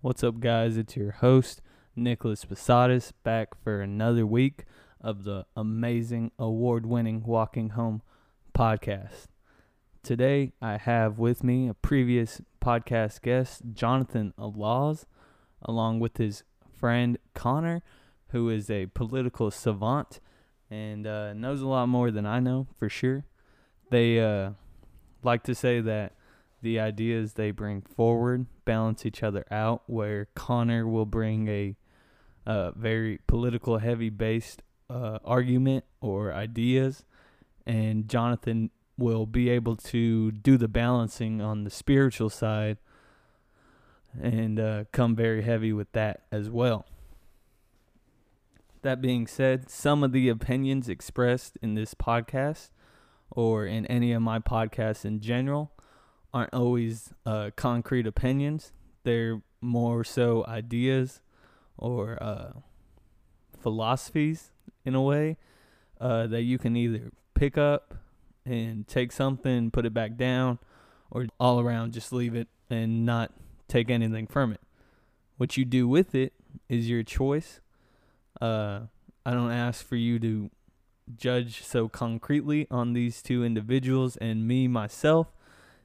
What's up, guys? It's your host, Nicholas Posadas, back for another week of the amazing award winning Walking Home podcast. Today, I have with me a previous podcast guest, Jonathan Laws, along with his friend Connor, who is a political savant and uh, knows a lot more than I know for sure. They uh, like to say that the ideas they bring forward balance each other out, where Connor will bring a uh, very political heavy based uh, argument or ideas, and Jonathan will be able to do the balancing on the spiritual side and uh, come very heavy with that as well. That being said, some of the opinions expressed in this podcast or in any of my podcasts in general aren't always uh, concrete opinions. They're more so ideas or uh, philosophies in a way uh, that you can either pick up and take something, put it back down, or all around just leave it and not take anything from it. What you do with it is your choice. Uh, I don't ask for you to judge so concretely on these two individuals and me myself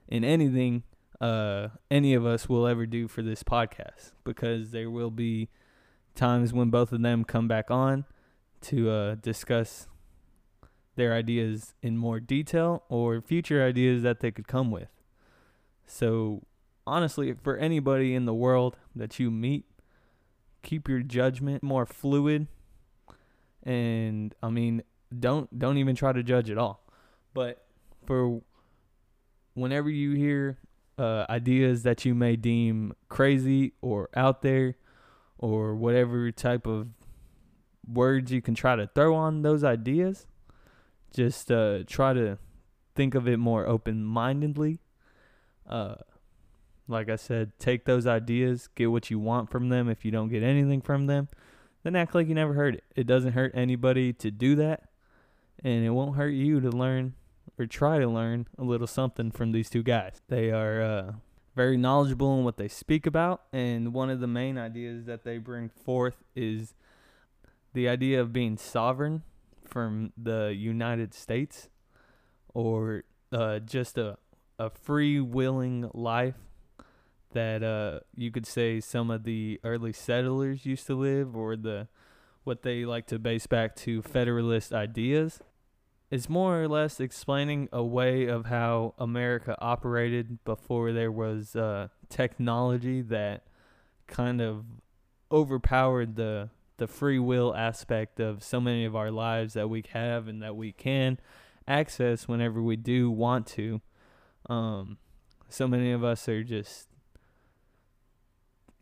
in anything uh, any of us will ever do for this podcast because there will be times when both of them come back on to uh, discuss their ideas in more detail or future ideas that they could come with. So, honestly, for anybody in the world that you meet, keep your judgment more fluid and I mean, don't don't even try to judge at all. But for whenever you hear uh, ideas that you may deem crazy or out there or whatever type of words you can try to throw on those ideas, just uh, try to think of it more open mindedly. Uh, like I said, take those ideas, get what you want from them. If you don't get anything from them, then act like you never heard it. It doesn't hurt anybody to do that, and it won't hurt you to learn or try to learn a little something from these two guys. They are uh, very knowledgeable in what they speak about, and one of the main ideas that they bring forth is the idea of being sovereign from the United States or uh, just a, a free willing life that uh, you could say some of the early settlers used to live or the what they like to base back to federalist ideas it's more or less explaining a way of how America operated before there was uh, technology that kind of overpowered the the free will aspect of so many of our lives that we have and that we can access whenever we do want to. Um, so many of us are just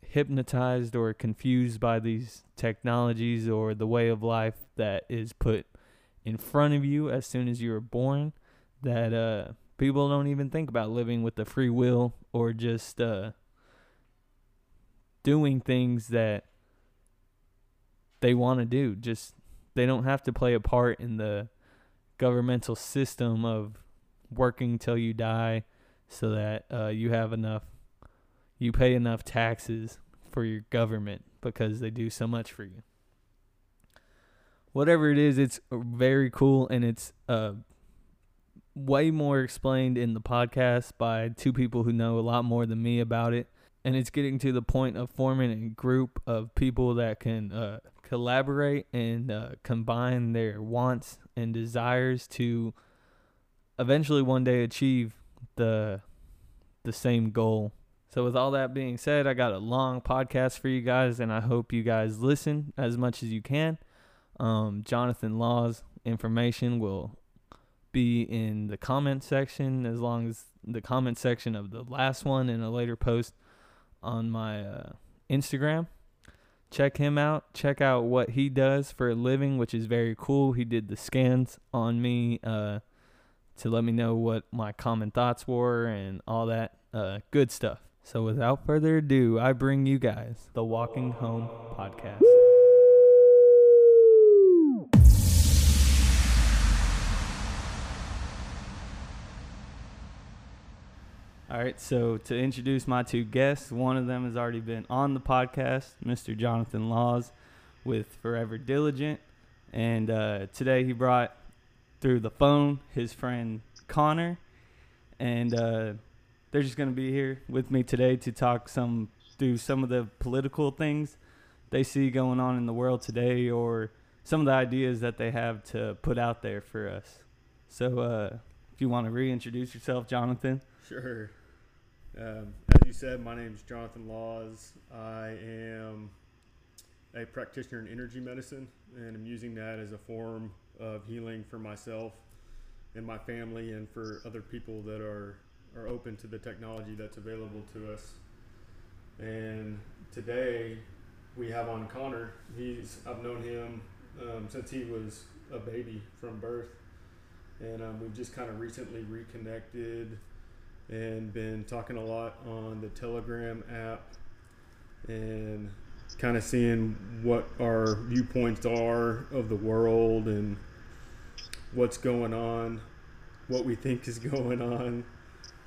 hypnotized or confused by these technologies or the way of life that is put in front of you as soon as you were born that uh, people don't even think about living with the free will or just uh, doing things that they want to do. Just they don't have to play a part in the governmental system of working till you die so that uh, you have enough you pay enough taxes for your government because they do so much for you whatever it is, it's very cool and it's uh way more explained in the podcast by two people who know a lot more than me about it. And it's getting to the point of forming a group of people that can uh, collaborate and uh, combine their wants and desires to eventually one day achieve the the same goal. So with all that being said, I got a long podcast for you guys and I hope you guys listen as much as you can. Um, Jonathan Law's information will be in the comment section as long as the comment section of the last one in a later post on my uh, Instagram. Check him out. Check out what he does for a living, which is very cool. He did the scans on me uh, to let me know what my common thoughts were and all that uh, good stuff. So, without further ado, I bring you guys the Walking Home podcast. All right, so to introduce my two guests, one of them has already been on the podcast, Mr. Jonathan Laws with Forever Diligent. And uh, today he brought through the phone his friend Connor. And uh, they're just going to be here with me today to talk some through some of the political things they see going on in the world today or some of the ideas that they have to put out there for us. So uh, if you want to reintroduce yourself, Jonathan. Sure. Um, as you said, my name is Jonathan Laws. I am a practitioner in energy medicine, and I'm using that as a form of healing for myself and my family, and for other people that are are open to the technology that's available to us. And today we have on Connor. He's I've known him um, since he was a baby from birth, and um, we've just kind of recently reconnected and been talking a lot on the Telegram app and kind of seeing what our viewpoints are of the world and what's going on, what we think is going on,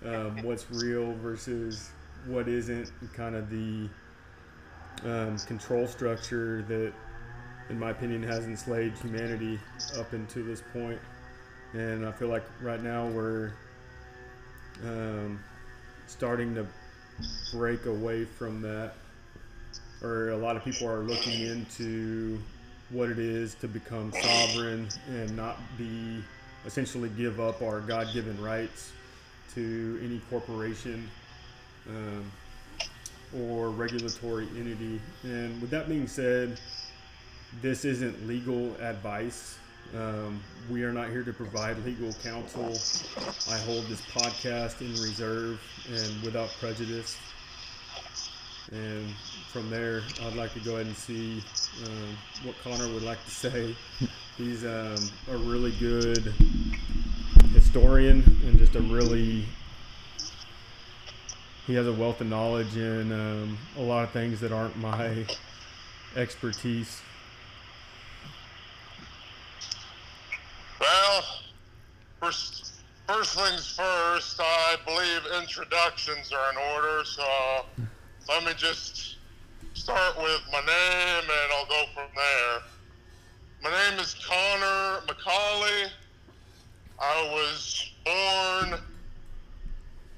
um, what's real versus what isn't, kind of the um, control structure that, in my opinion, has enslaved humanity up until this point. And I feel like right now we're um, starting to break away from that, or a lot of people are looking into what it is to become sovereign and not be essentially give up our God given rights to any corporation um, or regulatory entity. And with that being said, this isn't legal advice. Um, we are not here to provide legal counsel. I hold this podcast in reserve and without prejudice. And from there, I'd like to go ahead and see um, what Connor would like to say. He's um, a really good historian and just a really he has a wealth of knowledge in um, a lot of things that aren't my expertise. Well, first, first things first, I believe introductions are in order, so let me just start with my name and I'll go from there. My name is Connor McAuley. I was born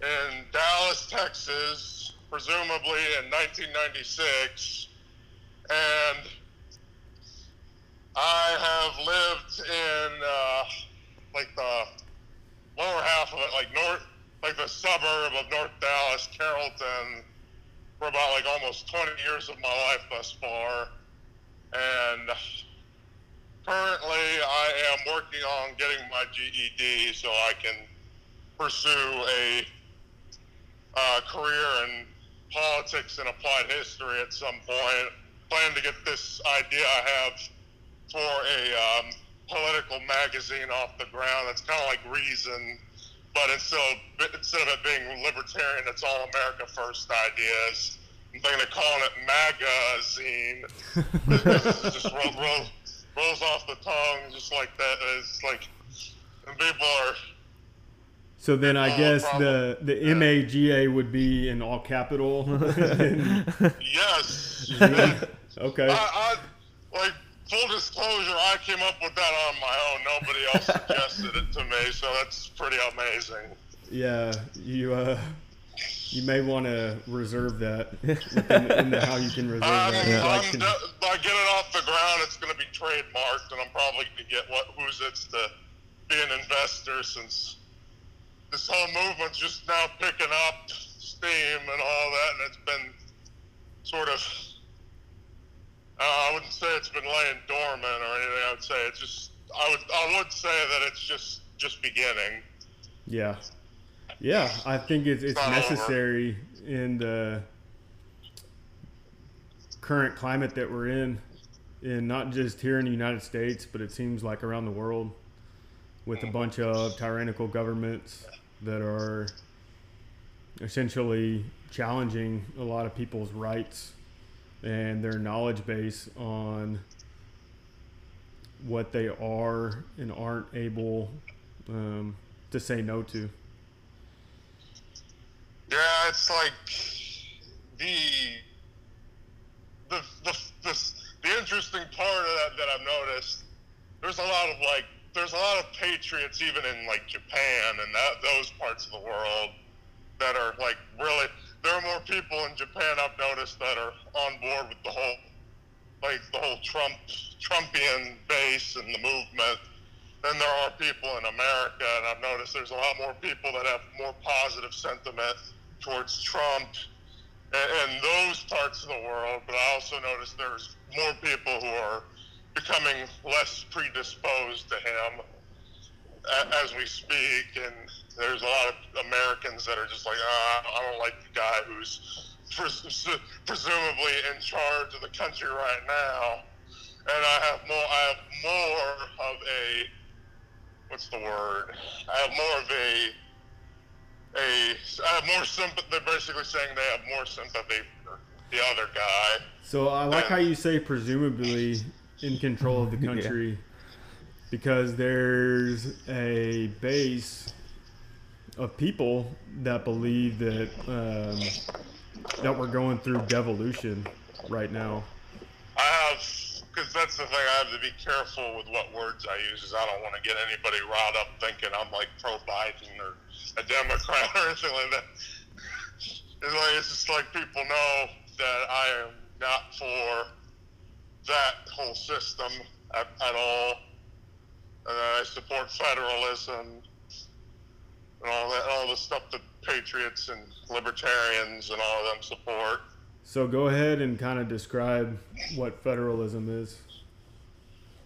in Dallas, Texas, presumably in 1996, and I have lived in uh, like the lower half of it, like north, like the suburb of North Dallas, Carrollton, for about like almost 20 years of my life thus far, and currently I am working on getting my GED so I can pursue a uh, career in politics and applied history at some point. Plan to get this idea I have for a um, political magazine off the ground. It's kind of like Reason, but instead of, instead of it being libertarian, it's all America First ideas. I'm thinking of calling it magazine. just roll, roll, rolls off the tongue just like that. It's like, and people are so then I guess the the yeah. MAGA would be in all capital. yes. okay. I, I, like full disclosure, I came up with that on my own. Nobody else suggested it to me, so that's pretty amazing. Yeah, you uh, you may want to reserve that in, in the, how you can reserve um, that. Yeah. I'm, can... by getting it off the ground, it's going to be trademarked, and I'm probably going to get what who's it's to be an investor since this whole movement's just now picking up steam and all that, and it's been sort of. Uh, I wouldn't say it's been laying dormant or anything. I would say it's just. I would. I would say that it's just just beginning. Yeah, yeah. I think it's it's, it's necessary over. in the current climate that we're in, in not just here in the United States, but it seems like around the world with a bunch of tyrannical governments that are essentially challenging a lot of people's rights and their knowledge base on what they are and aren't able um, to say no to. Yeah, it's like the the the the, the interesting part of that that I've noticed. There's a lot of like there's a lot of patriots even in like Japan and that those parts of the world that are like really there are more people in Japan I've noticed that are on board with the whole like the whole Trump Trumpian base and the movement than there are people in America and I've noticed there's a lot more people that have more positive sentiment towards Trump and, and those parts of the world but I also noticed there's more people who are becoming less predisposed to him as we speak and there's a lot of Americans that are just like, ah, I don't like the guy who's pres- presumably in charge of the country right now. And I have more. I have more of a what's the word? I have more of a a. I have more sympathy. They're basically saying they have more sympathy for the other guy. So I like how you say presumably in control of the country. Yeah. Because there's a base of people that believe that um, that we're going through devolution right now. I have, because that's the thing. I have to be careful with what words I use. Is I don't want to get anybody riled up thinking I'm like pro Biden or a Democrat or anything like that. It's like it's just like people know that I am not for that whole system at, at all. And I support federalism and all that, all the stuff that patriots and libertarians and all of them support. So go ahead and kind of describe what federalism is.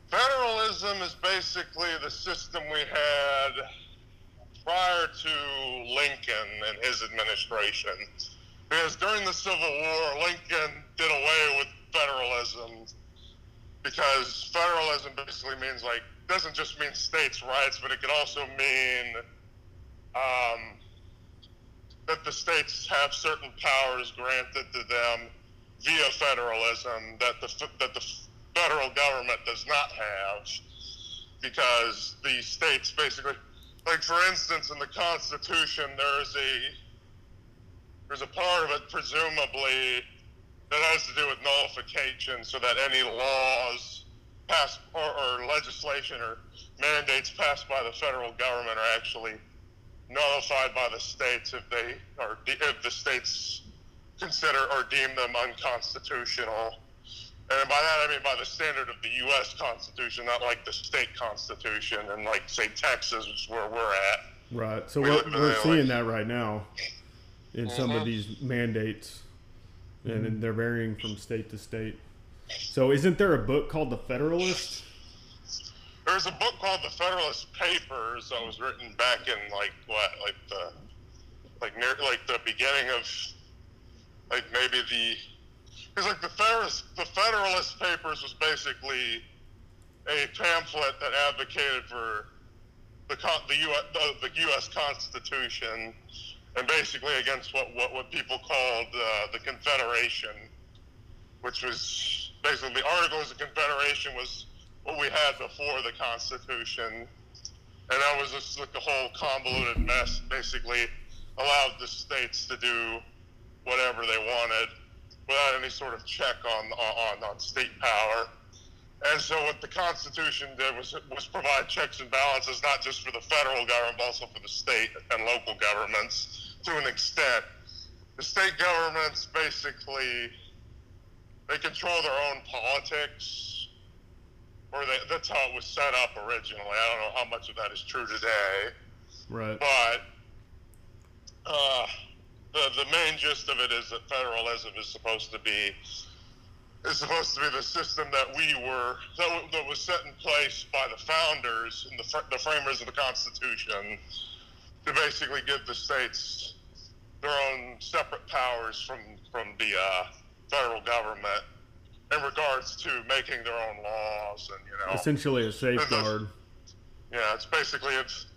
Federalism is basically the system we had prior to Lincoln and his administration. Because during the Civil War, Lincoln did away with federalism because federalism basically means like doesn't just mean states' rights, but it could also mean um, that the states have certain powers granted to them via federalism that the that the federal government does not have, because the states basically, like for instance, in the Constitution, there is a there's a part of it presumably that has to do with nullification, so that any laws passed or, or legislation or mandates passed by the federal government are actually nullified by the states if they are if the states consider or deem them unconstitutional. And by that I mean by the standard of the U.S. Constitution, not like the state constitution and like say Texas, is where we're at. Right. So we we're, we're seeing that right now in mm-hmm. some of mm-hmm. these mandates, and mm-hmm. they're varying from state to state. So isn't there a book called The Federalist? There's a book called The Federalist Papers that was written back in like what, like the, like near, like the beginning of, like maybe the, because like the Federalist, the Federalist Papers was basically a pamphlet that advocated for the the U.S. The, the U.S. Constitution and basically against what what, what people called uh, the Confederation, which was basically the Articles of Confederation was what we had before the Constitution, and that was just like a whole convoluted mess. Basically, allowed the states to do whatever they wanted without any sort of check on on, on state power. And so, what the Constitution did was was provide checks and balances, not just for the federal government, but also for the state and local governments to an extent. The state governments basically they control their own politics or they, that's how it was set up originally. I don't know how much of that is true today. Right. But uh, the the main gist of it is that federalism is supposed to be is supposed to be the system that we were that, that was set in place by the founders and the, the framers of the Constitution to basically give the states their own separate powers from from the uh, federal government in regards to making their own laws and you know essentially a safeguard. Yeah, it's basically it's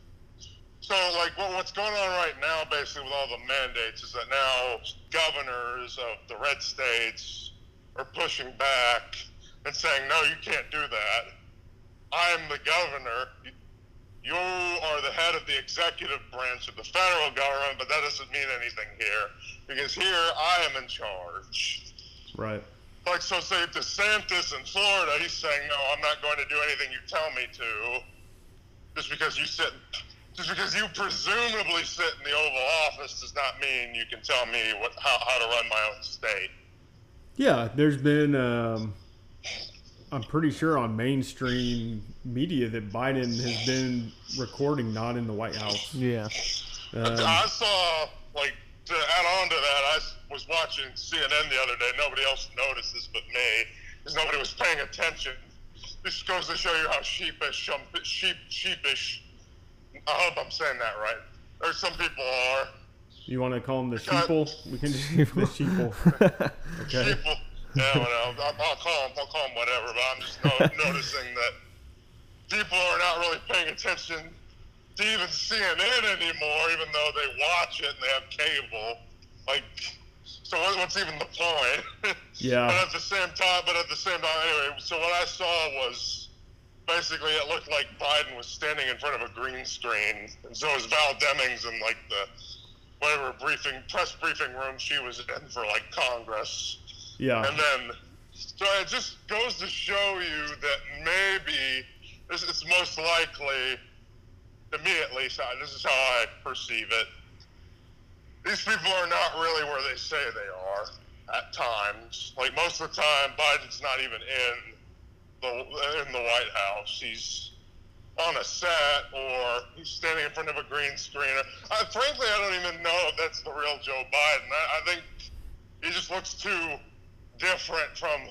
so like what's going on right now, basically with all the mandates, is that now governors of the red states are pushing back and saying, no, you can't do that. I'm the governor. you are the head of the executive branch of the federal government, but that doesn't mean anything here because here I am in charge. Right. Like, so say DeSantis in Florida, he's saying, no, I'm not going to do anything you tell me to just because you sit, just because you presumably sit in the Oval Office does not mean you can tell me what, how, how to run my own state. Yeah, there's been, um, I'm pretty sure on mainstream media that Biden has been recording not in the White House. Yeah. Um, I saw, like, to add on to that, I was watching CNN the other day. Nobody else noticed this but me, because nobody was paying attention. This goes to show you how sheepish, sheep, sheepish. I hope I'm saying that right. Or some people are. you want to call them the sheeple? We can just the sheeple. Okay. People, yeah, well, I'll, I'll call them. I'll call them whatever. But I'm just no, noticing that people are not really paying attention to even CNN anymore, even though they watch it and they have cable. Like, so what, what's even the point? Yeah. But at the same time, but at the same time, anyway. So what I saw was basically it looked like Biden was standing in front of a green screen, and so it was Val Demings in like the whatever briefing press briefing room she was in for like Congress. Yeah. And then, so it just goes to show you that maybe this is most likely, to me at least, I- this is how I perceive it. These people are not really where they say they are at times. Like most of the time, Biden's not even in the in the White House. He's on a set or he's standing in front of a green screen. I, frankly, I don't even know if that's the real Joe Biden. I, I think he just looks too different from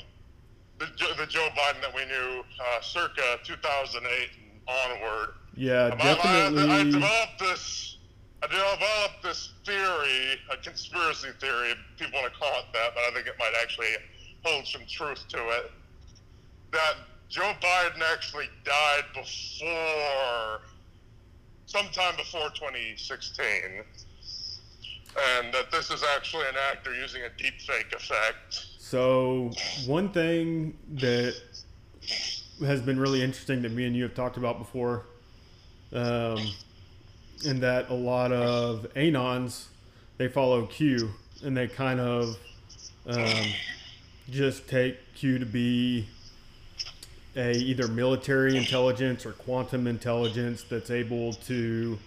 the, the Joe Biden that we knew uh, circa 2008 and onward. Yeah, I, I, I definitely. developed this. I developed this theory, a conspiracy theory. if People want to call it that, but I think it might actually hold some truth to it. That Joe Biden actually died before, sometime before 2016, and that this is actually an actor using a deep fake effect. So one thing that has been really interesting that me and you have talked about before, um, and that a lot of anons they follow Q and they kind of um, just take Q to be a either military intelligence or quantum intelligence that's able to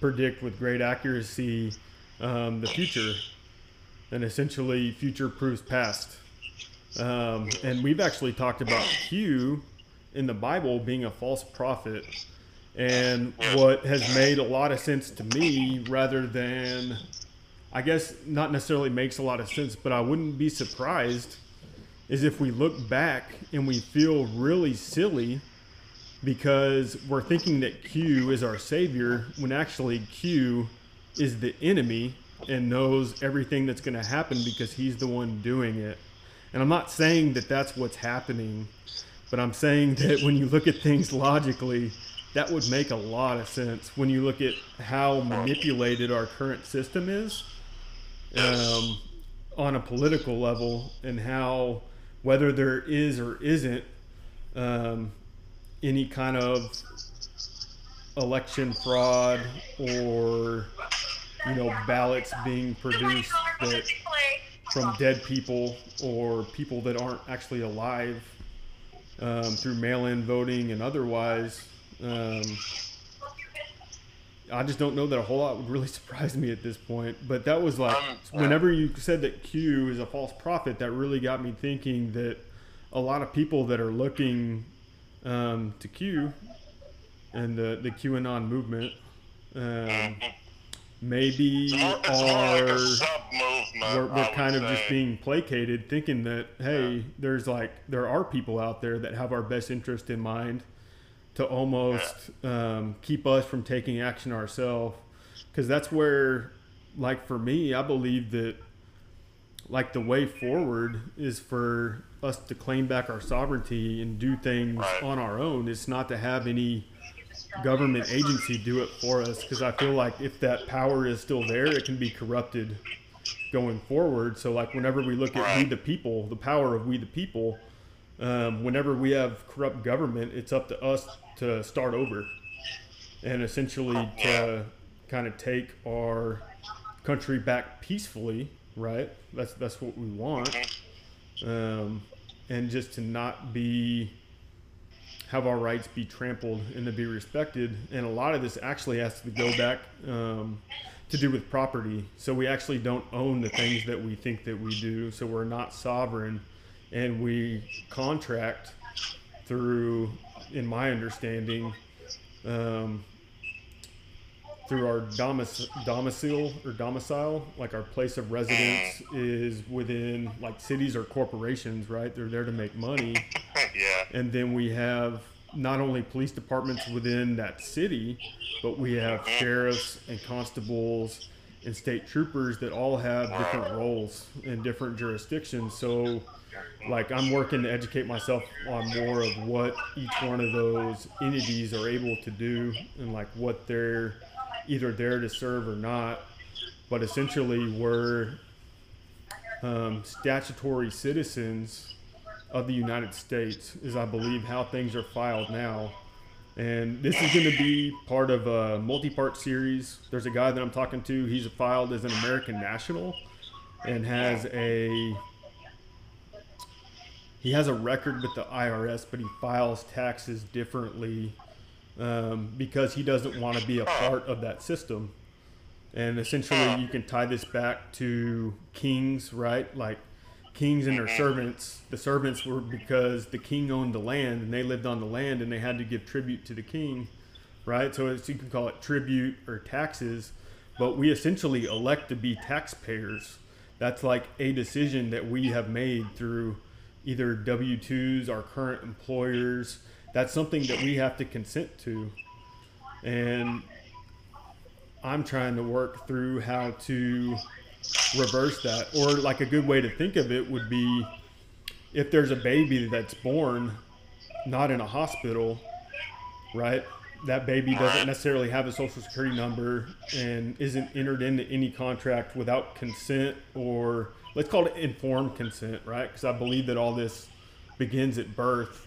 predict with great accuracy um, the future and essentially future proves past. Um, and we've actually talked about Q in the Bible being a false prophet. And what has made a lot of sense to me, rather than, I guess, not necessarily makes a lot of sense, but I wouldn't be surprised, is if we look back and we feel really silly because we're thinking that Q is our savior when actually Q is the enemy and knows everything that's going to happen because he's the one doing it. And I'm not saying that that's what's happening, but I'm saying that when you look at things logically, that would make a lot of sense when you look at how manipulated our current system is um, on a political level and how whether there is or isn't um, any kind of election fraud or you know ballots being produced that from dead people or people that aren't actually alive um, through mail-in voting and otherwise um, I just don't know that a whole lot would really surprise me at this point. But that was like, Um, whenever you said that Q is a false prophet, that really got me thinking that a lot of people that are looking um, to Q and the, the QAnon movement um, maybe It's more, it's like are a we're, we're kind of just being placated, thinking that hey, there's like there are people out there that have our best interest in mind to almost um, keep us from taking action ourselves, because that's where, like for me, I believe that like the way forward is for us to claim back our sovereignty and do things Right. on our own. It's not to have any government agency do it for us because I feel like if that power is still there, it can be corrupted going forward. So like whenever we look at we the people, the power of we the people, um, whenever we have corrupt government, it's up to us to start over. and essentially to kind of take our country back peacefully, right? That's that's what we want, um, and just to not be have our rights be trampled and to be respected. And a lot of this actually has to go back um, to do with property. So we actually don't own the things that we think that we do. So we're not sovereign, and we contract through, in my understanding. Um, through our domic- domicile or domicile, like our place of residence is within like cities or corporations, right? They're there to make money. yeah. And then we have not only police departments within that city, but we have sheriffs and constables and state troopers that all have different roles in different jurisdictions. So, like, I'm working to educate myself on more of what each one of those entities are able to do and like what they're either there to serve or not. But essentially, we're um, statutory citizens of the United States, is I believe how things are filed now. And this is going to be part of a multi part series. There's a guy that I'm talking to, he's filed as an American national and has a. He has a record with the IRS, but he files taxes differently um, because he doesn't want to be a part of that system. And essentially, you can tie this back to kings, right? Like kings and their servants. The servants were because the king owned the land and they lived on the land and they had to give tribute to the king, right? So it's, you can call it tribute or taxes, but we essentially elect to be taxpayers. That's like a decision that we have made through either W 2s, our current employers. That's something that we have to consent to. And I'm trying to work through how to reverse that. Or like a good way to think of it would be if there's a baby that's born not in a hospital, right? That baby doesn't necessarily have a social security number and isn't entered into any contract without consent or let's call it informed consent, right? Because I believe that all this begins at birth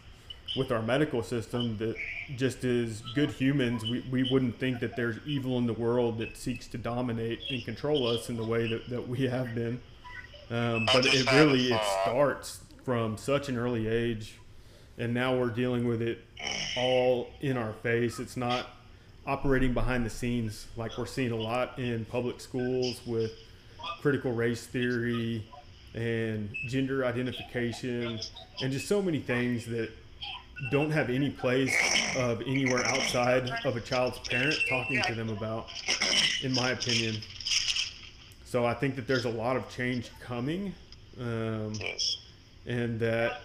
with our medical system that just as good humans, we, we wouldn't think that there's evil in the world that seeks to dominate and control us in the way that, that we have been. Um, but it really it starts from such an early age, and now we're dealing with it all in our face. It's not operating behind the scenes like we're seeing a lot in public schools with critical race theory and gender identification and just so many things that don't have any place of anywhere outside of a child's parent talking to them about, in my opinion. So I think that there's a lot of change coming, um, and that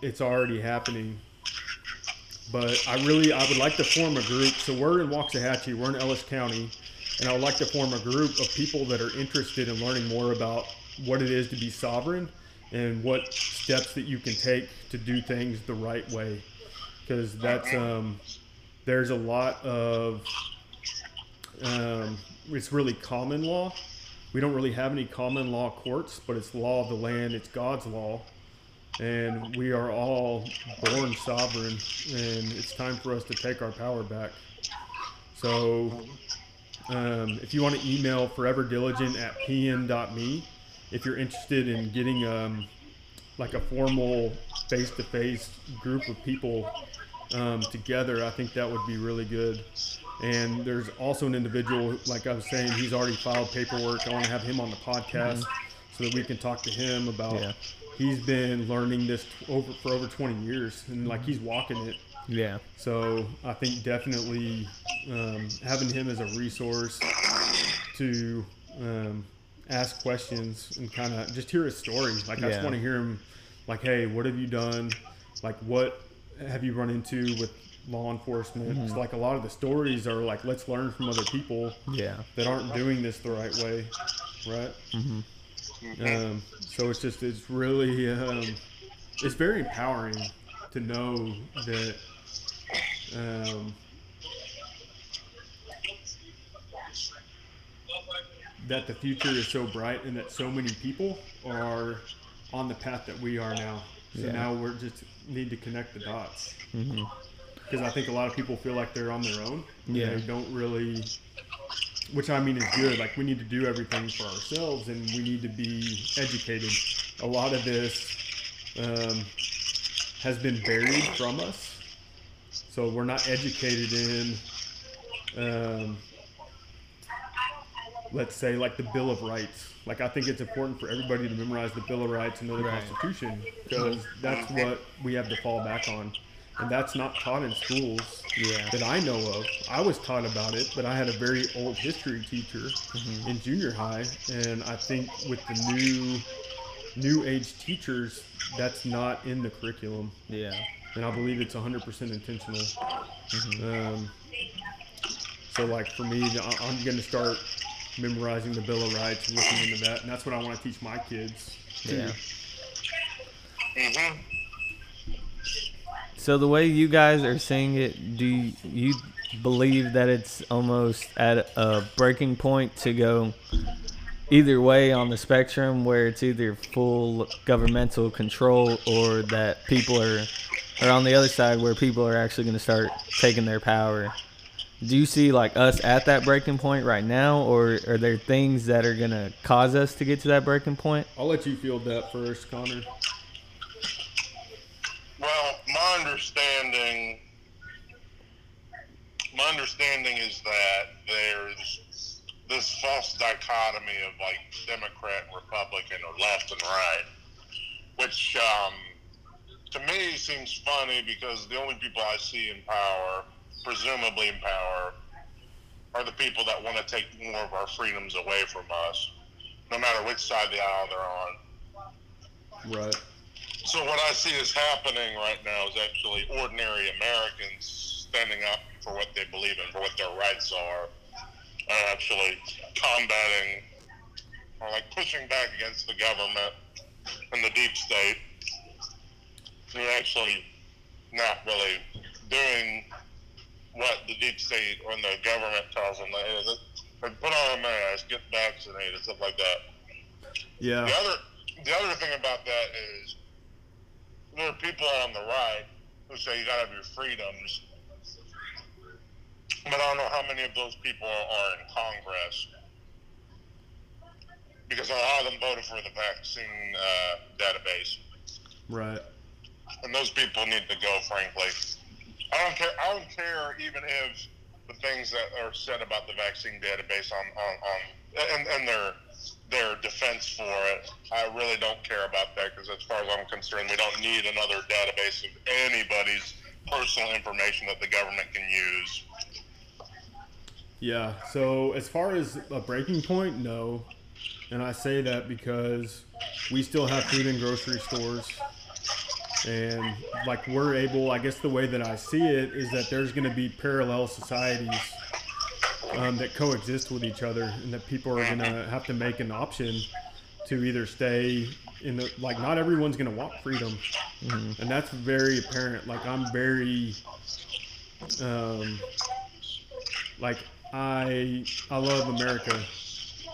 it's already happening. But I really, I would like to form a group. So we're in Waxahachie, we're in Ellis County, and I would like to form a group of people that are interested in learning more about what it is to be sovereign and what steps that you can take to do things the right way. Because that's um, there's a lot of um, it's really common law. We don't really have any common law courts but it's law of the land. It's god's law. And we are all born sovereign and it's time for us to take our power back. So um, if you want to email forever diligent at pm.me if you're interested in getting um, like a formal face-to-face group of people um, together, I think that would be really good. And there's also an individual, like I was saying, he's already filed paperwork. I want to have him on the podcast so that we can talk to him about. Yeah. He's been learning this t- over for over 20 years, and like he's walking it. Yeah. So I think definitely um, having him as a resource to um, ask questions and kind of just hear his story. Like I just want to hear him, like, hey, what have you done? Like, what have you run into with law enforcement? It's like a lot of the stories are like, let's learn from other people Yeah. that aren't doing this the right way, right? Mm-hmm. Um, so it's just it's really um, it's very empowering to know that um, that the future is so bright and that so many people are on the path that we are now. So Yeah. now we're just need to connect the dots. Mm-hmm. because I think a lot of people feel like they're on their own. Yeah. They don't really, which I mean is good. Like we need to do everything for ourselves, and we need to be educated. A lot of this um, has been buried from us, so we're not educated in. Um, let's say like the Bill of Rights. Like I think it's important for everybody to memorize the Bill of Rights and know the Right. Constitution because that's what we have to fall back on, and that's not taught in schools Yeah. that I know of. I was taught about it, but I had a very old history teacher in junior high, and I think with the new new age teachers, that's not in the curriculum, Yeah. And I believe it's 100% intentional. Um, so, like for me, I- I'm going to start memorizing the Bill of Rights, and looking into that, and that's what I want to teach my kids. too. Yeah. Mm-hmm. So the way you guys are seeing it, do you, you believe that it's almost at a breaking point to go either way on the spectrum, where it's either full governmental control or that people are, or on the other side where people are actually going to start taking their power? Do you see like us at that breaking point right now, or are there things that are going to cause us to get to that breaking point? I'll let you field that first, Connor. Well, my understanding, my understanding is that there's this false dichotomy of like Democrat, and Republican, or left and right, which um, to me seems funny because the only people I see in power, presumably in power, are the people that want to take more of our freedoms away from us, no matter which side of the aisle they're on. Right. So what I see is happening right now is actually ordinary Americans standing up for what they believe in, for what their rights are, and actually combating or like pushing back against the government and the deep state. They're actually not really doing what the deep state or the government tells them. They, they put on a mask, get vaccinated, stuff like that. Yeah. The other, the other thing about that is there are people on the right who say you gotta have your freedoms, but I don't know how many of those people are in Congress because a lot of them voted for the vaccine uh, database, Right. And those people need to go. Frankly, I don't care. I don't care even if the things that are said about the vaccine database on on, on and, and their their defense for it. I really don't care about that because, as far as I'm concerned, we don't need another database of anybody's personal information that the government can use. Yeah. So as far as a breaking point, no. And I say that because we still have food in grocery stores. And like we're able, I guess the way that I see it is that there's going to be parallel societies um, that coexist with each other, and that people are going to have to make an option to either stay in the like. Not everyone's going to want freedom, and that's very apparent. Like I'm very, um, like I I love America.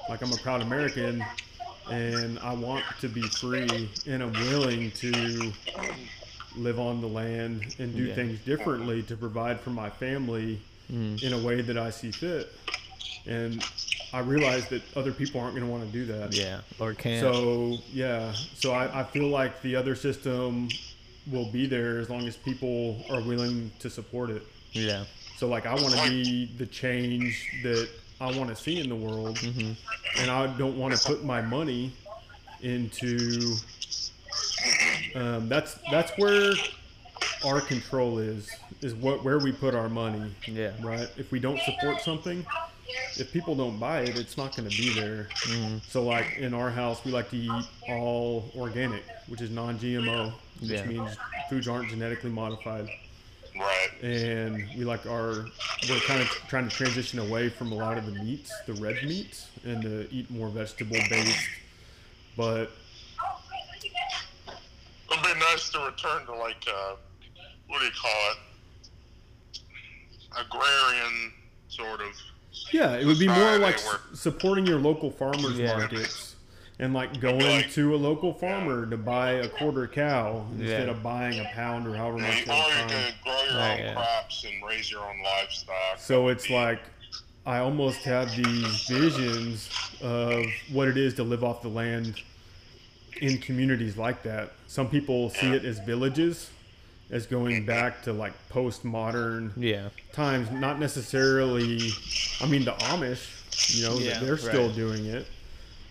Like I'm a proud American, and I want to be free, and I'm willing to live on the land and do Yeah. things differently to provide for my family Mm. in a way that I see fit. And I realize that other people aren't going to want to do that. Yeah, or can't. So yeah, so I, I feel like the other system will be there as long as people are willing to support it. yeah. So like I want to be the change that I want to see in the world, and I don't want to put my money into. Um, that's that's where our control is is what where we put our money, Yeah. right? If we don't support something, if people don't buy it, it's not going to be there. Mm-hmm. So like in our house, we like to eat all organic, which is non-GMO, which Yeah. means foods aren't genetically modified Right. and we like our we're kind of trying to transition away from a lot of the meats the red meats and to eat more vegetable based but It'd be nice to return to like uh, what do you call it? Agrarian sort of. yeah it would be more like where- supporting your local farmers Yeah. markets and like going to a local farmer to buy a quarter cow instead Yeah. of buying a pound or however Or much you they pound. could grow your Right, own yeah. crops and raise your own livestock. So it's like I almost have these visions of what it is to live off the land in communities like that. Some people see it as villages, as going back to like postmodern Yeah. times, not necessarily. I mean, the Amish, you know, Yeah, they're still right. doing it,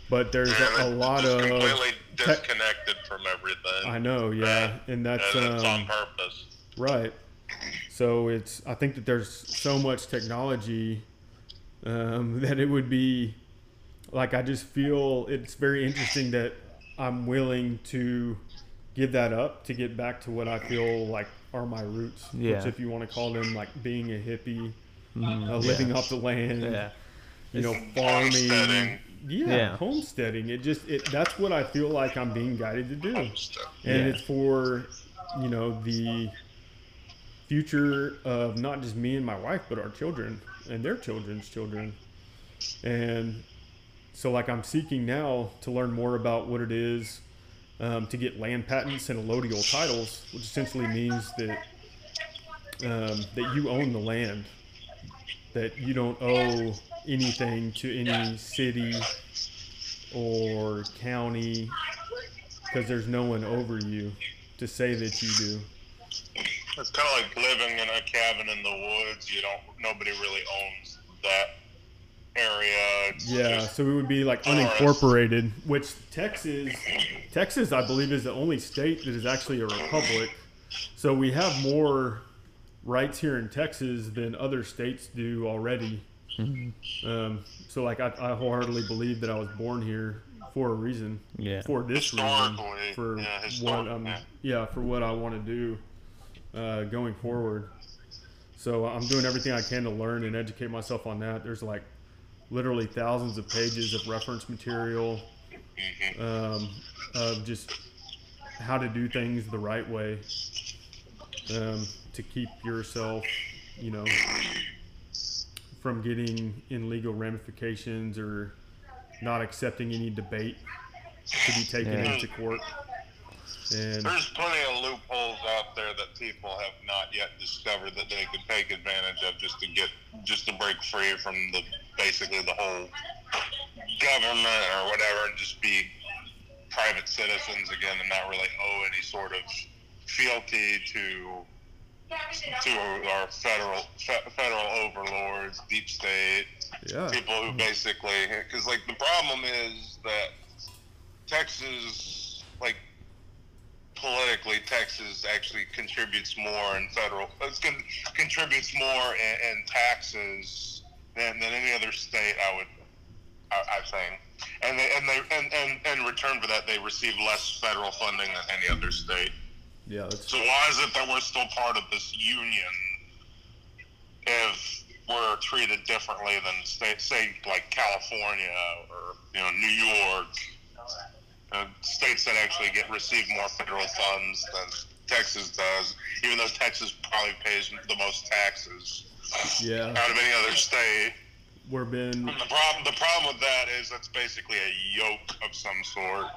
but there's Yeah, a, a lot just of. completely tech- disconnected from everything. I know, yeah, and that's and it's on um, purpose. Right. So it's I think that there's so much technology um, that it would be like I just feel it's very interesting that I'm willing to give that up to get back to what I feel like are my roots. Yeah. Which if you want to call them like being a hippie, Mhm. uh, living off the land, Yeah. you know, It's- farming. Homesteading. Yeah, Yeah. homesteading. It just it that's what I feel like I'm being guided to do and Yeah. it's for you know the future of not just me and my wife but our children and their children's children and so like i'm seeking now to learn more about what it is um, to get land patents and allodial titles which essentially means that um, that you own the land that you don't owe anything to any city or county because there's no one over you to say that you do. It's kind of like living in a cabin in the woods. You don't. Nobody really owns that area. It's Yeah, so we would be like unincorporated, which Texas, Texas, I believe, is the only state that is actually a republic. So we have more rights here in Texas than other states do already. Um, so like I, I wholeheartedly believe that I was born here for a reason. Yeah. For this reason, for yeah, what I'm, yeah. yeah, for what I want to do uh, going forward. So I'm doing everything I can to learn and educate myself on that. There's like literally thousands of pages of reference material um, of just how to do things the right way um, to keep yourself, you know, from getting in legal ramifications or not accepting any debate to be taken Yeah. into court. And There's plenty of loopholes out there that people have not yet discovered that they could take advantage of just to get just to break free from the basically the whole government or whatever and just be private citizens again and not really owe any sort of fealty to to our federal fe- federal overlords, deep state, yeah, people who basically because like the problem is that Texas like politically Texas actually contributes more in federal it's con- contributes more in, in taxes than, than any other state I would I, I think. And they and they and, and in return for that they receive less federal funding than any other state yeah, that's so why is it that we're still part of this union if we're treated differently than state, say like California or you know New York, uh, states that actually get receive more federal funds than Texas does, even though Texas probably pays the most taxes yeah. out of any other state. We're been The problem, the problem with that is that's basically a yoke of some sort.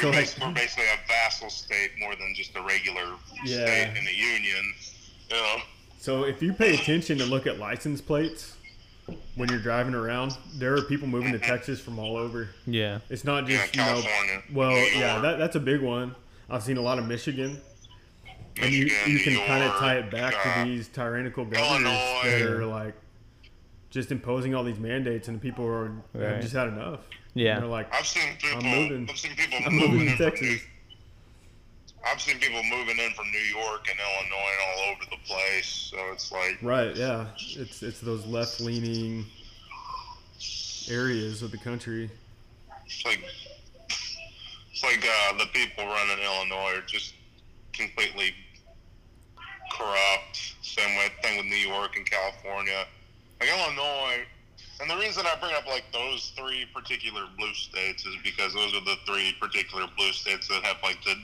So, We're, like- bas- we're basically a vassal state more than just a regular Yeah. state in the union. You know, So if you pay attention to look at license plates when you're driving around, there are people moving to Texas from all over. Yeah. It's not yeah, just you know. Well, New yeah, that, that's a big one. I've seen a lot of Michigan, and you Michigan, you can kind of tie it back uh, to these tyrannical governors that are like just imposing all these mandates, and the people are Right. have just had enough. Yeah. And they're like, I've seen people. moving. I've seen people I'm moving, moving to in from Texas. New, I've seen people moving in from New York and Illinois and all over the place. So it's like, Right, yeah. It's it's those left leaning areas of the country. it's like, it's like uh, the people running Illinois are just completely corrupt. Same way thing with New York and California. Like Illinois, and the reason I bring up like those three particular blue states is because those are the three particular blue states that have like the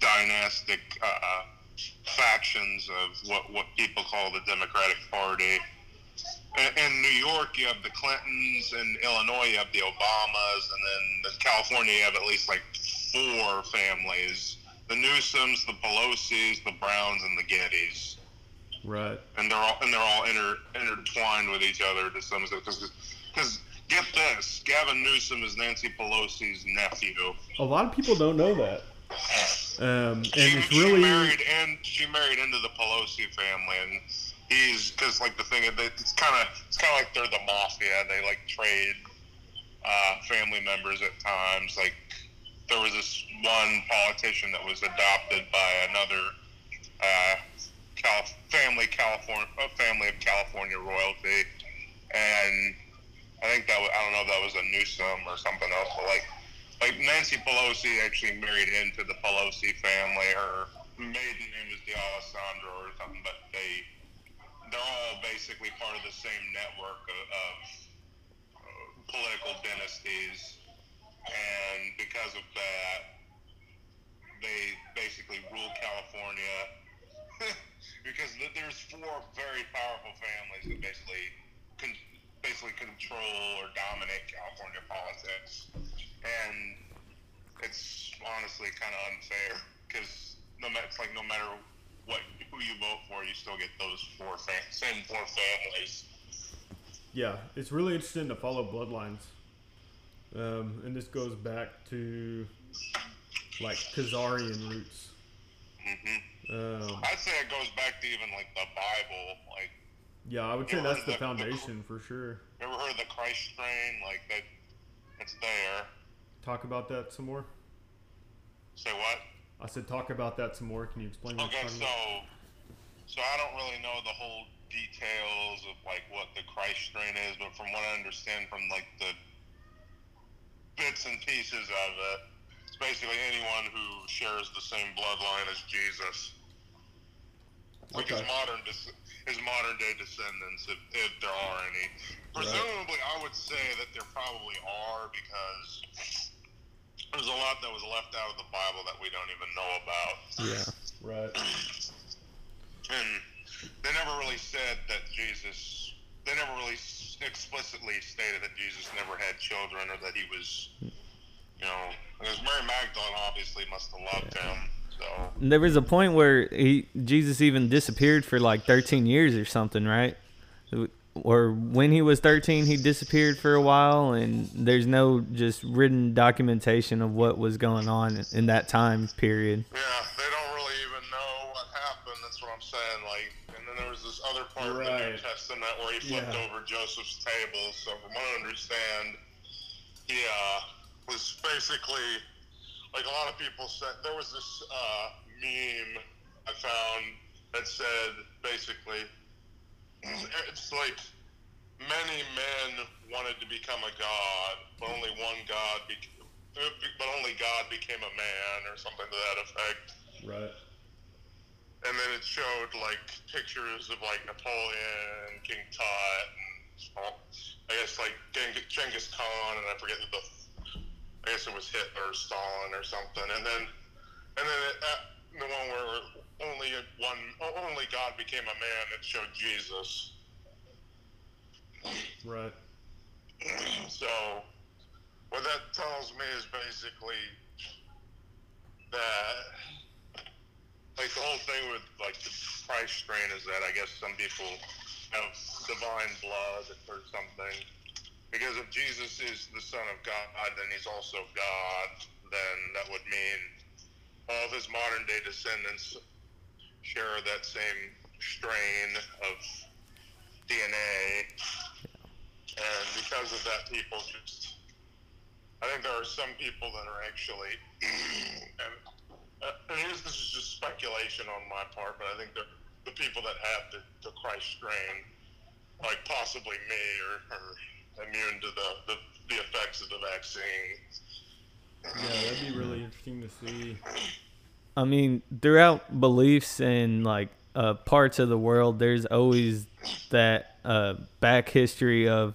dynastic uh, factions of what what people call the Democratic Party. in, New York, you have the Clintons, and Illinois, you have the Obamas, and then in California, you have at least like four families: the Newsoms, the Pelosi's, the Browns, and the Gettys. Right. And they're all and they're all inter, intertwined with each other to some extent. Because get this, Gavin Newsom is Nancy Pelosi's nephew. A lot of people don't know that. Um, and she, it's she really married and she married into the Pelosi family, and he's because like the thing it's kind of it's kind of like they're the mafia. They like trade uh, family members at times. Like there was this one politician that was adopted by another uh, Cal- family California a family of California royalty, and I think that was, I don't know if that was a Newsom or something else, but like like Nancy Pelosi actually married into the Pelosi family. Her maiden name is D'Alessandro or something, but they they're all basically part of the same network of, of uh, political dynasties, and because of that, they basically rule California. because th- there's four very powerful families that basically con- basically control or dominate California politics, and it's honestly kind of unfair because no matter it's like no matter what who you vote for, you still get those four fam- same four families. yeah, it's really interesting to follow bloodlines. Um, and this goes back to like Khazarian roots. hmm Um, I'd say it goes back to even like the Bible. Like, yeah, I would say that's the the- the- foundation for sure. you ever heard of the Christ strain? Like that, it's there. Talk about that some more. Say what? I said talk about that some more. Can you explain what Okay, so about? so I don't really know the whole details of like what the Christ strain is, but from what I understand from like the bits and pieces of it, it's basically anyone who shares the same bloodline as Jesus. Like his modern des- his modern day descendants, if, if there are any. Presumably, I would say that there probably are because there's a lot that was left out of the Bible that we don't even know about. Yeah. Right. and they never really said that Jesus. They never really explicitly stated that Jesus never had children or that he was, you know, because Mary Magdalene obviously must have loved him. So There was a point where he Jesus even disappeared for like 13 years or something, right? Or when he was 13, he disappeared for a while, and there's no just written documentation of what was going on in that time period. yeah, they don't really even know what happened. That's what I'm saying. Like, and then there was this other part of the New Testament where he flipped Yeah. over Joseph's table. So from what I understand, he uh, was basically like a lot of people said. There was this uh, meme I found that said basically it's like many men wanted to become a god, but only one god but only God became a man, or something to that effect. Right. And then it showed like pictures of like Napoleon, King Tut, and I guess like Geng- Genghis Khan, and I forget the, I guess it was Hitler, or Stalin, or something. And then, and then it, uh, the one where only one, only God became a man, it showed Jesus. Right. so what that tells me is basically that like the whole thing with like the Christ strain is that I guess some people have divine blood or something. Because if Jesus is the Son of God, then he's also God. Then that would mean all of his modern day descendants share that same strain of DNA and because of that, people just. I think there are some people that are actually, and, uh, and here's, this is just speculation on my part, but I think that the people that have the, the Christ strain, like possibly me, or, are immune to the, the, the effects of the vaccine. Yeah, that'd be really interesting to see. I mean, throughout beliefs and like uh, parts of the world, there's always that uh, back history of